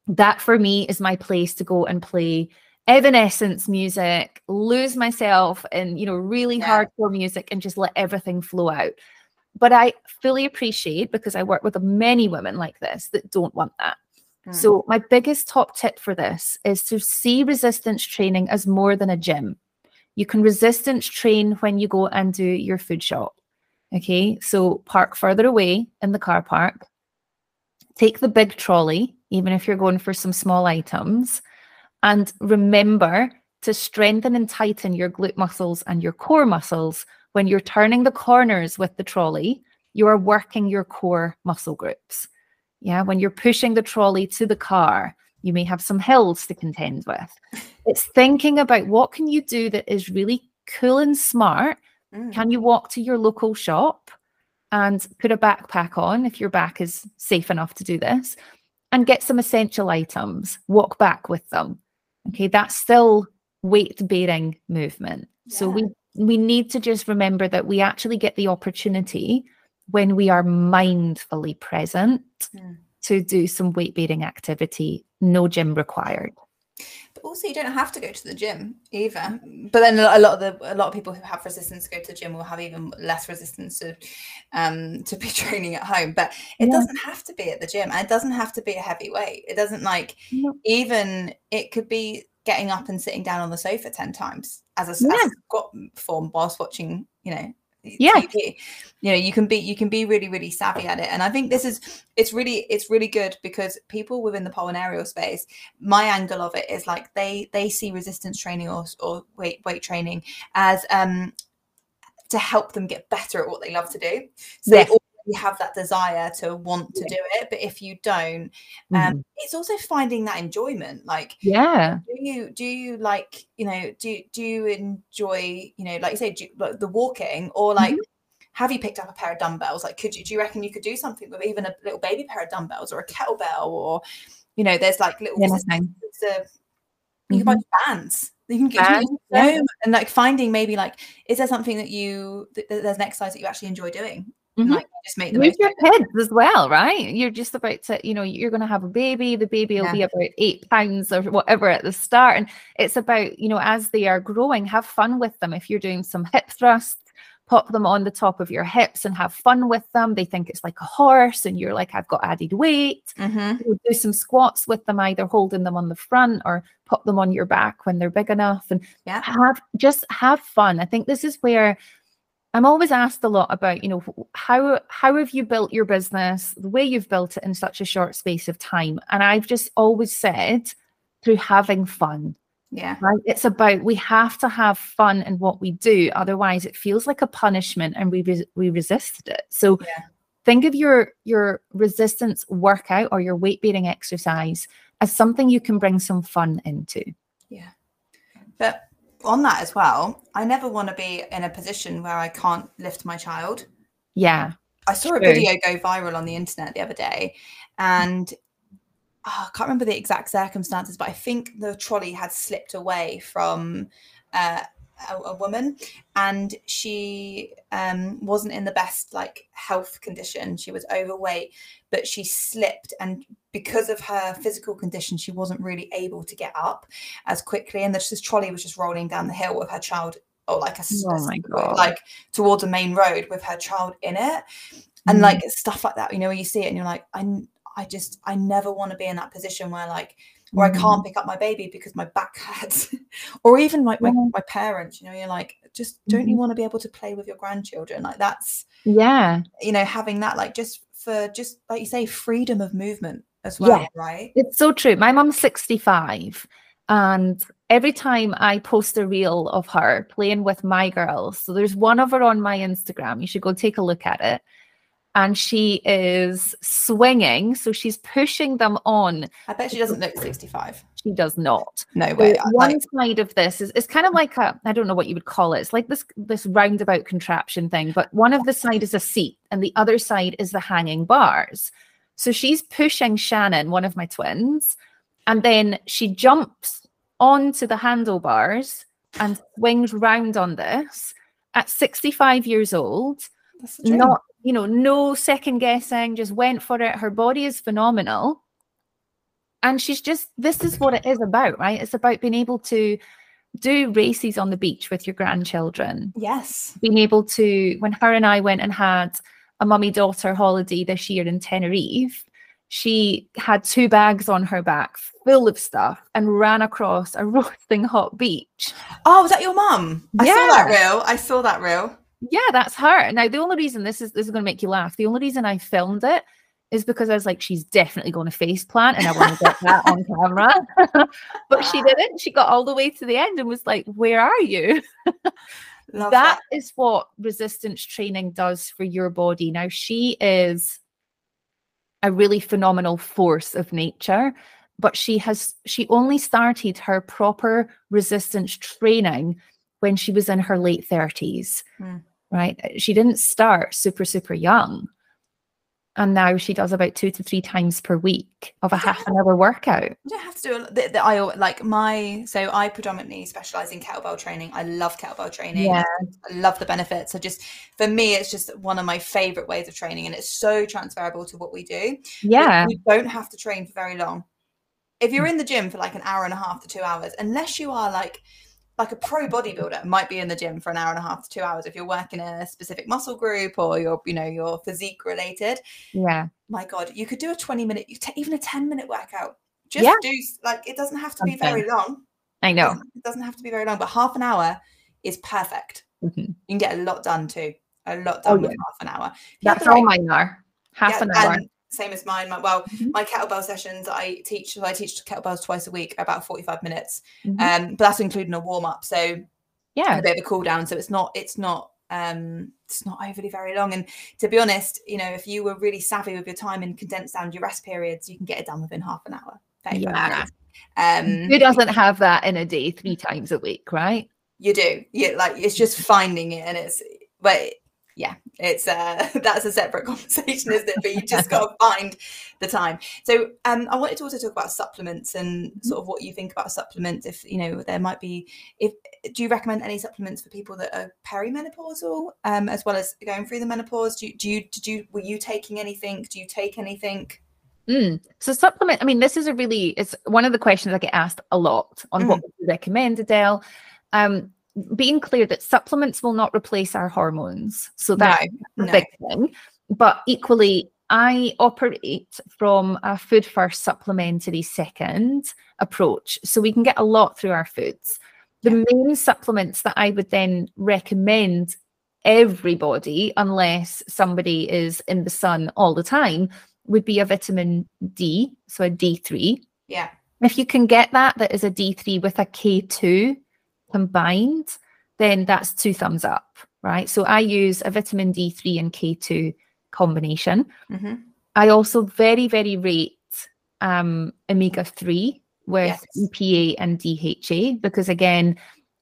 that for me is my place to go and play evanescence music lose myself in you know really yeah. hardcore music and just let everything flow out but i fully appreciate because i work with many women like this that don't want that mm. so my biggest top tip for this is to see resistance training as more than a gym you can resistance train when you go and do your food shop okay so park further away in the car park take the big trolley, even if you're going for some small items, and remember to strengthen and tighten your glute muscles and your core muscles when you're turning the corners with the trolley. You are working your core muscle groups. Yeah, when you're pushing the trolley to the car, you may have some hills to contend with. It's thinking about what can you do that is really cool and smart. Mm. Can you walk to your local shop? and put a backpack on if your back is safe enough to do this and get some essential items, walk back with them. Okay, that's still weight bearing movement. Yeah. So we we need to just remember that we actually get the opportunity when we are mindfully present mm. To do some weight bearing activity, no gym required But also you don't have to go to the gym either but then a lot of the a lot of people who have resistance to go to the gym will have even less resistance to um to be training at home but it yeah. doesn't have to be at the gym and it doesn't have to be a heavy weight it doesn't like yeah. even it could be getting up and sitting down on the sofa 10 times as a, yeah. as a squat form whilst watching you know yeah. You know you can be you can be really really savvy at it. And i think this is it's really it's really good because people within the aerial space my angle of it is like they they see resistance training or, or weight weight training as um to help them get better at what they love to do. So yes. They have that desire to want to do it but if you don't um mm-hmm. it's also finding that enjoyment like yeah do you do you like you know do do you enjoy you know like you say do, like the walking or like mm-hmm. have you picked up a pair of dumbbells like could you do you reckon you could do something with even a little baby pair of dumbbells or a kettlebell or you know there's like little yeah, you mm-hmm. can buy bands you can get and, yeah. and like finding maybe like is there something that you th- there's an exercise that you actually enjoy doing Mm-hmm. Like just make the with your kids as well, right? You're just about to, you know, you're going to have a baby. The baby will yeah. be about eight pounds or whatever at the start, and it's about, you know, as they are growing, have fun with them. If you're doing some hip thrusts, pop them on the top of your hips and have fun with them. They think it's like a horse, and you're like, I've got added weight. Mm-hmm. Do some squats with them, either holding them on the front or pop them on your back when they're big enough, and yeah. have just have fun. I think this is where I'm always asked a lot about, you know, how how have you built your business, the way you've built it in such a short space of time? And I've just always said through having fun. Yeah. Right. It's about we have to have fun in what we do. Otherwise it feels like a punishment and we re- we resisted it. So yeah. think of your your resistance workout or your weight bearing exercise as something you can bring some fun into. Yeah. But on that as well, I never want to be in a position where I can't lift my child. Yeah. I saw true. a video go viral on the internet the other day and oh, I can't remember the exact circumstances, but I think the trolley had slipped away from uh, a, a, woman and she um, wasn't in the best like health condition. She was overweight, but she slipped and because of her physical condition, she wasn't really able to get up as quickly. And this, this trolley was just rolling down the hill with her child, or like a, oh my God. like towards a main road with her child in it, and mm. like stuff like that. You know, where you see it and you're like, I, I just, I never want to be in that position where like, where mm. I can't pick up my baby because my back hurts, or even like my, yeah. my parents. You know, you're like, just don't mm-hmm. you want to be able to play with your grandchildren? Like that's, yeah, you know, having that like just for just like you say, freedom of movement as well, yeah, right? It's so true. My mom's 65 and every time I post a reel of her playing with my girls, so there's one of her on my Instagram. You should go take a look at it. And she is swinging, so she's pushing them on. I bet she doesn't look 65. She does not. No way. one like... side of this is it's kind of like a I don't know what you would call it. It's like this this roundabout contraption thing, but one of the side is a seat and the other side is the hanging bars. So she's pushing Shannon, one of my twins, and then she jumps onto the handlebars and swings round on this at 65 years old. Not, you know, no second guessing, just went for it. Her body is phenomenal. And she's just, this is what it is about, right? It's about being able to do races on the beach with your grandchildren. Yes. Being able to, when her and I went and had a mummy daughter holiday this year in Tenerife, she had two bags on her back full of stuff and ran across a roasting hot beach. Oh, was that your mum? I yeah. saw that reel. I saw that reel. Yeah, that's her. Now, the only reason this is this is going to make you laugh. The only reason I filmed it is because I was like, she's definitely going to face plant and I want to get that on camera. but she didn't. She got all the way to the end and was like, Where are you? That, that is what resistance training does for your body. Now, she is a really phenomenal force of nature, but she has she only started her proper resistance training when she was in her late 30s. Mm. Right? She didn't start super super young and now she does about two to three times per week of a half an hour workout. You don't have to do the, the I like my so I predominantly specialize in kettlebell training. I love kettlebell training. Yeah. I love the benefits. So just for me, it's just one of my favorite ways of training, and it's so transferable to what we do. Yeah, you don't have to train for very long. If you're mm. in the gym for like an hour and a half to two hours, unless you are like like a pro bodybuilder might be in the gym for an hour and a half to two hours if you're working a specific muscle group or you're you know you're physique related yeah my god you could do a 20 minute even a 10 minute workout just yeah. do like it doesn't have to be very long i know it doesn't have to be very long but half an hour is perfect mm-hmm. you can get a lot done too a lot done oh, yeah. with half an hour. That's all mine are half yeah, an hour. Same as mine. My, well, mm-hmm. my kettlebell sessions I teach. I teach kettlebells twice a week, about forty-five minutes. Mm-hmm. Um, but that's including a warm up. So yeah, a bit of a cool down. So it's not. It's not. Um, it's not overly very long. And to be honest, you know, if you were really savvy with your time and condensed down your rest periods, you can get it done within half an hour. Yeah. Um, Who doesn't have that in a day three times a week, right? You do. Yeah, like it's just finding it, and it's but yeah, it's uh that's a separate conversation, isn't it? But you just got to find the time. So um I wanted to also talk about supplements and mm-hmm. sort of what you think about supplements. If you know there might be if do you recommend any supplements for people that are perimenopausal um as well as going through the menopause? Do you do you did you were you taking anything? Do you take anything? Mm. So supplement, I mean, this is a really it's one of the questions I get asked a lot on mm. what would you recommend, Adele. Um, being clear that supplements will not replace our hormones. So that's no, a big thing. But equally, I operate from a food first, supplementary second approach. So we can get a lot through our foods. The yeah. main supplements that I would then recommend everybody, unless somebody is in the sun all the time, would be a vitamin D, so a D3. Yeah. If you can get that, that is a D3 with a K2 combined, then that's two thumbs up, right? So I use a vitamin D3 and K2 combination. Mm-hmm. I also very, very rate um, omega 3 with yes. EPA and DHA because, again,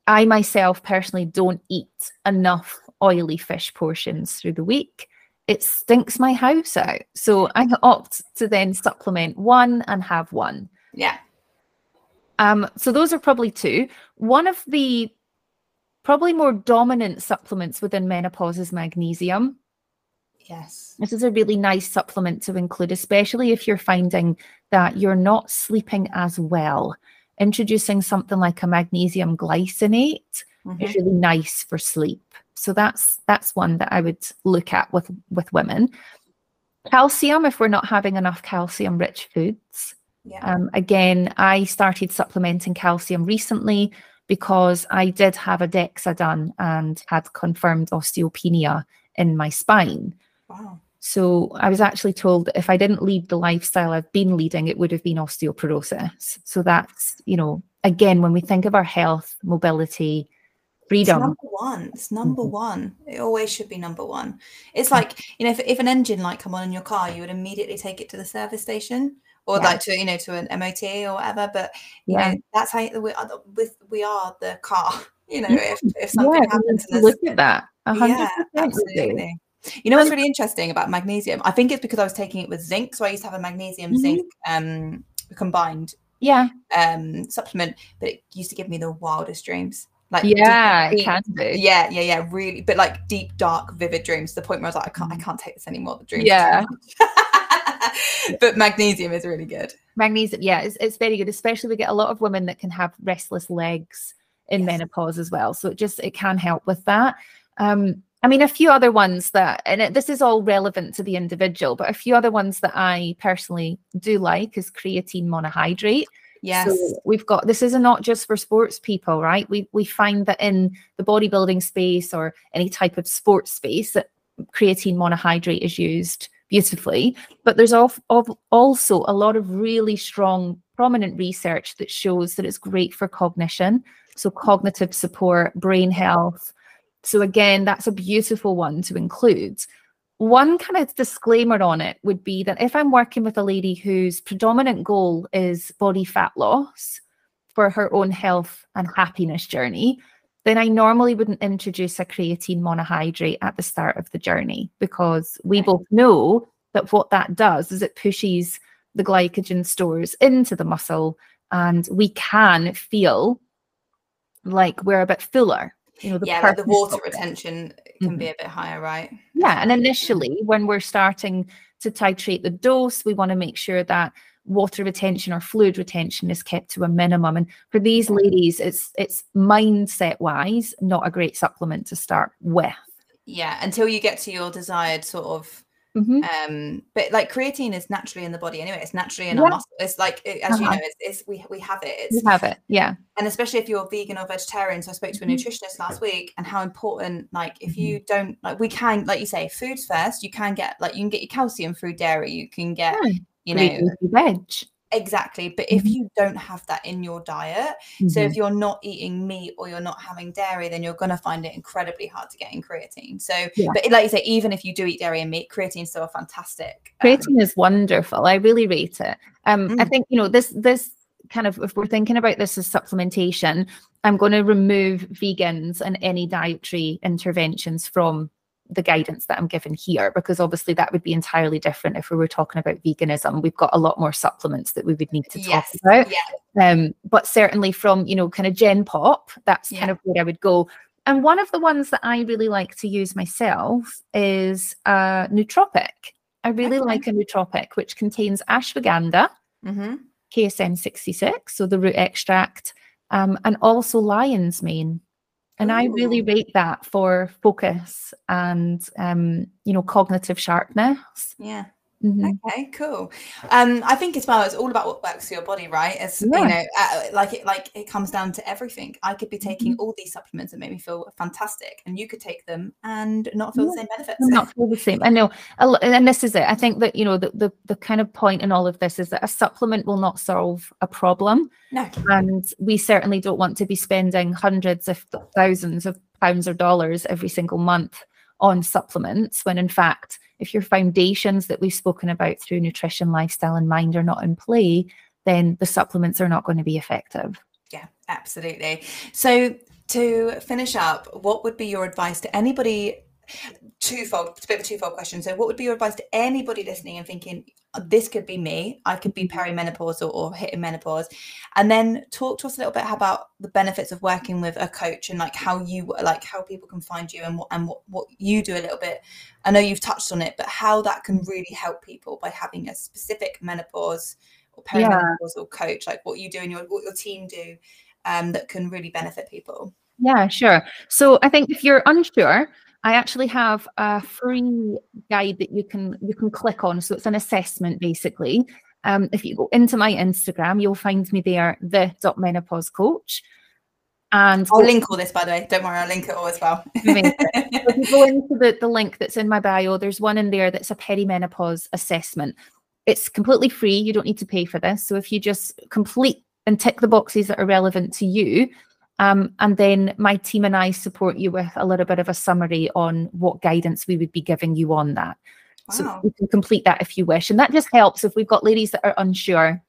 I myself personally don't eat enough oily fish portions through the week it stinks my house out. So I opt to then supplement one and have one. Yeah. Um, so those are probably two. One of the probably more dominant supplements within menopause is magnesium. Yes. This is a really nice supplement to include, especially if you're finding that you're not sleeping as well. Introducing something like a magnesium glycinate mm-hmm. is really nice for sleep. So that's that's one that I would look at with with women. Calcium, if we're not having enough calcium rich foods. Yeah. Um, again, I started supplementing calcium recently because I did have a DEXA done and had confirmed osteopenia in my spine. Wow. So I was actually told that if I didn't lead the lifestyle I've been leading, it would have been osteoporosis. So that's, you know, again, when we think of our health, mobility, freedom. It's number one. It's number mm-hmm. one. It always should be number one. It's like you know, if, if an engine light come on in your car, you would immediately take it to the service station or yeah. like to you know to an MOT or whatever. But you yeah. know, that's how we are. With we are the car. You know, if, if something yeah, happens, look at that. Yeah, absolutely. You know what's really interesting about magnesium? I think it's because I was taking it with zinc. So I used to have a magnesium mm-hmm. zinc um, combined yeah um, supplement, but it used to give me the wildest dreams. Like yeah, deep, it can be. Yeah, yeah, yeah. Really, but like deep, dark, vivid dreams. To the point where I was like, I can't, I mm. can't take this anymore. The dreams. Yeah. but magnesium is really good. Magnesium, yeah, it's, it's very good. Especially we get a lot of women that can have restless legs in yes. menopause as well. So it just it can help with that. Um, I mean, a few other ones that, and it, this is all relevant to the individual, but a few other ones that I personally do like is creatine monohydrate. Yes. So we've got this is not just for sports people, right? We we find that in the bodybuilding space or any type of sports space that creatine monohydrate is used beautifully. But there's also a lot of really strong, prominent research that shows that it's great for cognition. So cognitive support, brain health. So again, that's a beautiful one to include. One kind of disclaimer on it would be that if I'm working with a lady whose predominant goal is body fat loss for her own health and happiness journey, then I normally wouldn't introduce a creatine monohydrate at the start of the journey because we both know that what that does is it pushes the glycogen stores into the muscle and we can feel like we're a bit fuller you know the yeah the water retention can mm-hmm. be a bit higher right? Yeah and initially when we're starting to titrate the dose we want to make sure that water retention or fluid retention is kept to a minimum and for these ladies it's it's mindset wise not a great supplement to start with yeah until you get to your desired sort of Mm-hmm. Um, but like creatine is naturally in the body anyway. It's naturally in yeah. our muscle. It's like as uh-huh. you know, it's, it's, we we have it. It's, we have it, yeah. And especially if you're vegan or vegetarian. So I spoke to a mm-hmm. nutritionist last week, and how important like if you mm-hmm. don't like we can like you say foods first. You can get like you can get your calcium through dairy. You can get yeah. You know veg. Exactly. But if mm-hmm. you don't have that in your diet, mm-hmm. so if mm-hmm. you're not eating meat or you're not having dairy, then you're going to find it incredibly hard to get in creatine. So, yeah. but like you say, even if you do eat dairy and meat, creatine is still fantastic. Um, creatine um, is wonderful. I really rate it. Um, mm. I think, you know, this, this, kind of if we're thinking about this as supplementation i'm going to remove vegans and any dietary interventions from the guidance that I'm given here, because obviously that would be entirely different if we were talking about veganism. We've got a lot more supplements that we would need to talk yes. about. Yeah. Um, but certainly from, you know, kind of Gen Pop, that's yeah. kind of where I would go. And one of the ones that I really like to use myself is uh, nootropic. I really okay. like a nootropic, which contains ashwagandha, mm-hmm. KSM 66, so the root extract, um, and also lion's mane. And Ooh. I really rate that for focus and um, you know, cognitive sharpness. Yeah. Mm-hmm. Okay, cool. Um, I think as well, it's all about what works for your body, right? As yeah. you know, uh, like it, like it comes down to everything. I could be taking mm-hmm. all these supplements that make me feel fantastic, and you could take them and not feel yeah. the same benefits. Not feel the same. I know, and this is it. I think that you know the, the the kind of point in all of this is that a supplement will not solve a problem. No, and we certainly don't want to be spending hundreds, if thousands of pounds or dollars every single month on supplements when in fact if your foundations that we've spoken about through nutrition, lifestyle, and mind are not in play, then the supplements are not going to be effective. Yeah, absolutely. So, to finish up, what would be your advice to anybody? Twofold, it's a bit of a twofold question. So, what would be your advice to anybody listening and thinking, this could be me. I could be perimenopause or, hitting menopause. And then talk to us a little bit about the benefits of working with a coach and like how you like how people can find you and what and what, what you do a little bit. I know you've touched on it, but how that can really help people by having a specific menopause or perimenopause yeah. coach, like what you do and your what your team do um, that can really benefit people. Yeah, sure. So I think if you're unsure, I actually have a free guide that you can you can click on. So it's an assessment basically. Um, if you go into my Instagram, you'll find me there, the dot menopause coach. And I'll link all this by the way. Don't worry, I'll link it all as well. if you go into the, the link that's in my bio, there's one in there that's a perimenopause assessment. It's completely free. You don't need to pay for this. So if you just complete and tick the boxes that are relevant to you, um, and then my team and I support you with a little bit of a summary on what guidance we would be giving you on that. Wow. So you can complete that if you wish. And that just helps if we've got ladies that are unsure,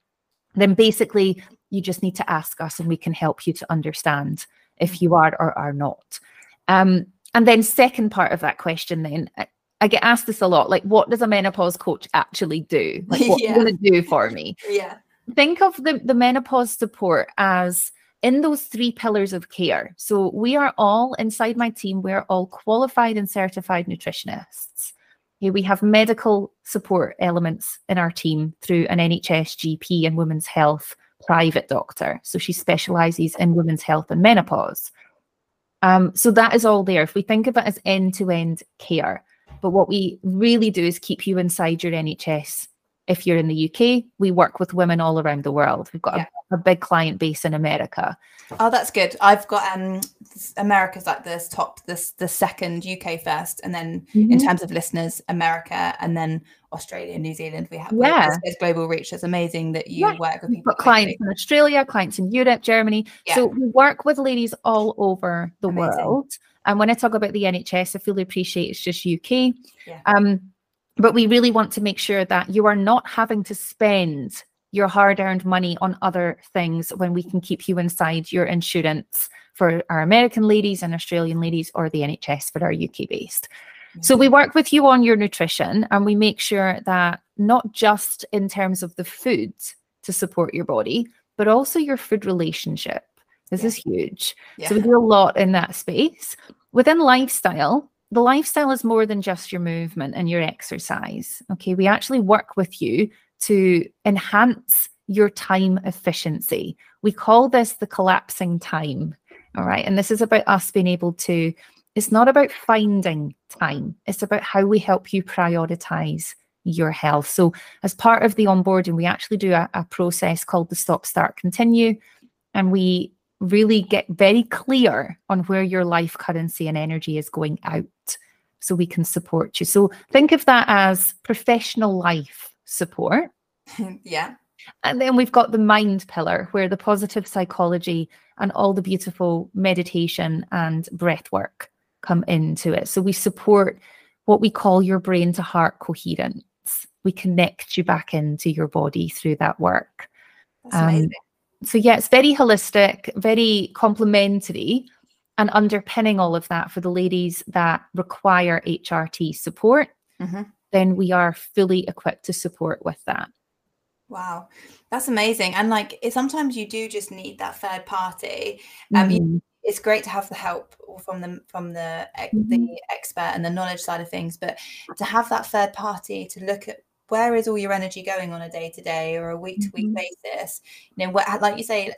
then basically you just need to ask us and we can help you to understand if you are or are not. Um, and then second part of that question then, I, I get asked this a lot, like what does a menopause coach actually do? Like what yeah. are you going to do for me? Yeah. Think of the, the menopause support as in those three pillars of care. So we are all inside my team, we're all qualified and certified nutritionists. Okay, we have medical support elements in our team through an NHS GP and women's health private doctor. So she specializes in women's health and menopause. Um, so that is all there. If we think of it as end to end care, but what we really do is keep you inside your NHS if you're in the UK, we work with women all around the world. We've got yeah. a, a, big client base in America. Oh, that's good. I've got um America's like this top this the second UK first, and then mm-hmm. in terms of listeners, America, and then Australia, New Zealand. We have yeah, there's global reach. It's amazing that you yeah. work with people. Got clients in Australia, clients in Europe, Germany. Yeah. So we work with ladies all over the amazing. world. And when I talk about the NHS, I fully appreciate it's just UK. Yeah. Um, but we really want to make sure that you are not having to spend your hard earned money on other things when we can keep you inside your insurance for our American ladies and Australian ladies or the NHS for our UK based. So we work with you on your nutrition and we make sure that not just in terms of the food to support your body, but also your food relationship. This yeah. is huge. Yeah. So we do a lot in that space. Within lifestyle, the lifestyle is more than just your movement and your exercise. Okay, we actually work with you to enhance your time efficiency. We call this the collapsing time. All right, and this is about us being able to it's not about finding time, it's about how we help you prioritize your health. So, as part of the onboarding, we actually do a, a process called the Stop, Start, Continue, and we really get very clear on where your life currency and energy is going out so we can support you. So, think of that as professional life support. yeah. And then we've got the mind pillar, where the positive psychology and all the beautiful meditation and breath work come into it. So we support what we call your brain to heart coherence. We connect you back into your body through that work. Um, so, yeah, it's very holistic, very complementary, and underpinning all of that for the ladies that require HRT support, mm-hmm. then we are fully equipped to support with that. Wow, that's amazing. And like, sometimes you do just need that third party. Um, mm-hmm. it's great to have the help from the from the mm-hmm. the expert and the knowledge side of things, but to have that third party to look at where is all your energy going on a day to day or a week to week basis. You know, what, like you say,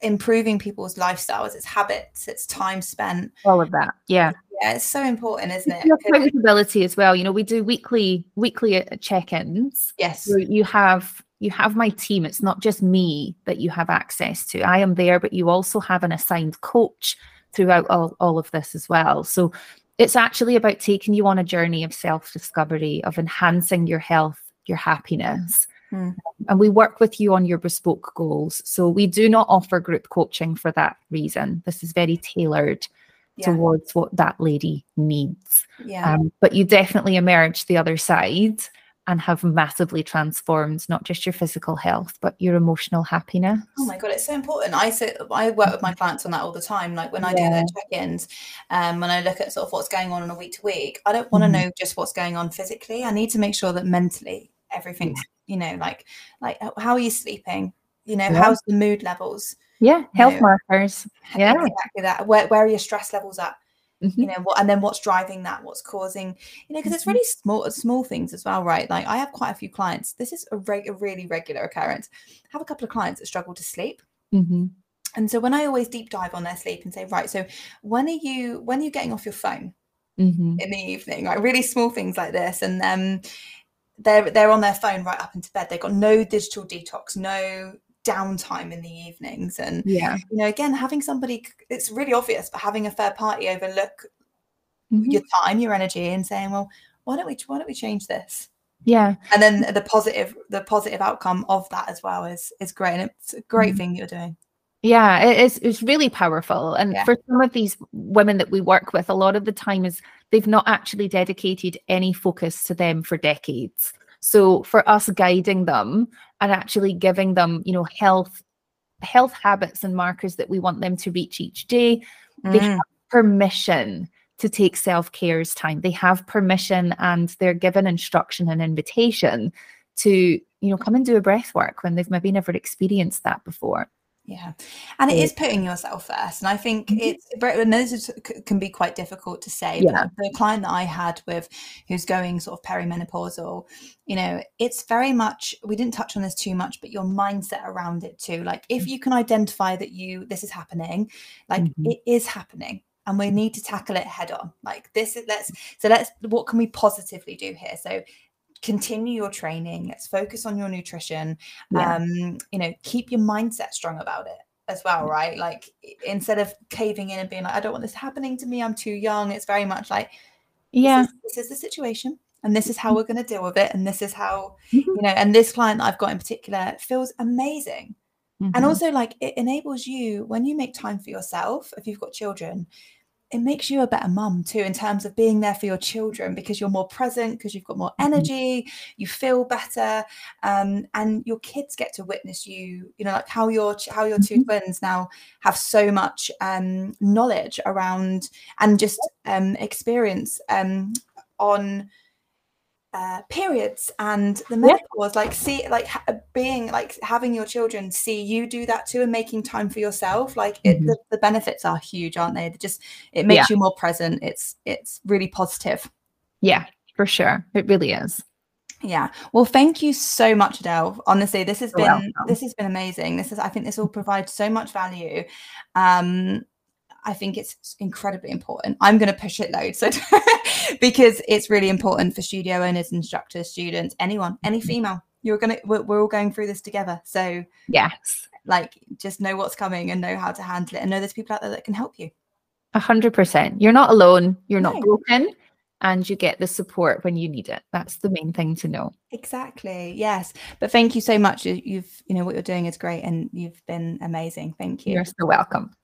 improving people's lifestyles, its habits, its time spent. All of that, yeah. Yeah, it's so important, isn't it? Accountability as well. You know, we do weekly weekly uh, check-ins. Yes. you have you have my team. It's not just me that you have access to. I am there, but you also have an assigned coach throughout all, all of this as well. So it's actually about taking you on a journey of self-discovery, of enhancing your health, your happiness. Mm. And we work with you on your bespoke goals. So we do not offer group coaching for that reason. This is very tailored yeah. towards what that lady needs. Yeah. Um, but you definitely emerge the other side and have massively transformed not just your physical health but your emotional happiness. Oh my god it's so important. I sit i work with my clients on that all the time like when i yeah. do their check-ins um when i look at sort of what's going on on a week to week i don't want to mm-hmm. know just what's going on physically. I need to make sure that mentally everything's you know like like how are you sleeping? You know yeah. how's the mood levels? Yeah health know, markers. yeah. exactly that. Where, where are your stress levels at mm-hmm. you know what and then what's driving that what's causing you know because it's mm-hmm. really small small things as well right like i have quite a few clients this is a, reg- a really regular occurrence I have a couple of clients that struggle to sleep mm-hmm. and so when i always deep dive on their sleep and say right so when are you when are you getting off your phone mm-hmm. in the evening like really small things like this and um they're they're on their phone right up into bed they've got no digital detox no downtime in the evenings. And yeah. you know again having somebody it's really obvious but having a third party overlook mm-hmm. your time your energy and saying well why don't we why don't we change this? Yeah. And then the positive the positive outcome of that as well is is great. And it's a great mm-hmm. thing you're doing. Yeah it's it's really powerful. And yeah. for some of these women that we work with a lot of the time is they've not actually dedicated any focus to them for decades. So for us guiding them and actually giving them, you know, health health habits and markers that we want them to reach each day, mm. they have permission to take self-care's time. They have permission and they're given instruction and invitation to, you know, come and do a breath work when they've maybe never experienced that before. Yeah, and it is putting yourself first, and I think mm-hmm. it's and this can be quite difficult to say. Yeah. But the client that I had with who's going sort of perimenopausal, you know, it's very much we didn't touch on this too much, but your mindset around it too. Like if mm. you can identify that you this is happening, like mm-hmm. it is happening, and we need to tackle it head on. Like this is let's so let's what can we positively do here? So continue your training let's focus on your nutrition yeah. um you know keep your mindset strong about it as well right like instead of caving in and being like i don't want this happening to me i'm too young it's very much like yeah this is, this is the situation and this is how we're going to deal with it and this is how mm-hmm. you know and this client that i've got in particular feels amazing mm-hmm. and also like it enables you when you make time for yourself if you've got children it makes you a better mum too in terms of being there for your children because you're more present because you've got more mm-hmm. energy you feel better um, and your kids get to witness you you know like how your how your 2 mm-hmm. twins now have so much um, knowledge around and just um, experience um, on uh, periods and the menopause yeah. like see like being like having your children see you do that too and making time for yourself like it, mm-hmm. the, the, benefits are huge aren't they? They just it makes yeah. you more present. It's it's really positive. Yeah for sure. It really is. Yeah. Well thank you so much adele. Honestly this has You're been welcome. this has been amazing. This is i think this will provide so much value. Um I think it's incredibly important. I'm going to push it loads so because it's really important for studio owners, instructors, students, anyone, any mm-hmm. female. You're gonna we're, we're all going through this together. So yes, like just know what's coming and know how to handle it and know there's people out there that can help you. A hundred percent. You're not alone. You're no. not broken and you get the support when you need it. That's the main thing to know. Exactly. Yes. But thank you so much. You've, you know, what you're doing is great and you've been amazing. Thank you. You're so welcome.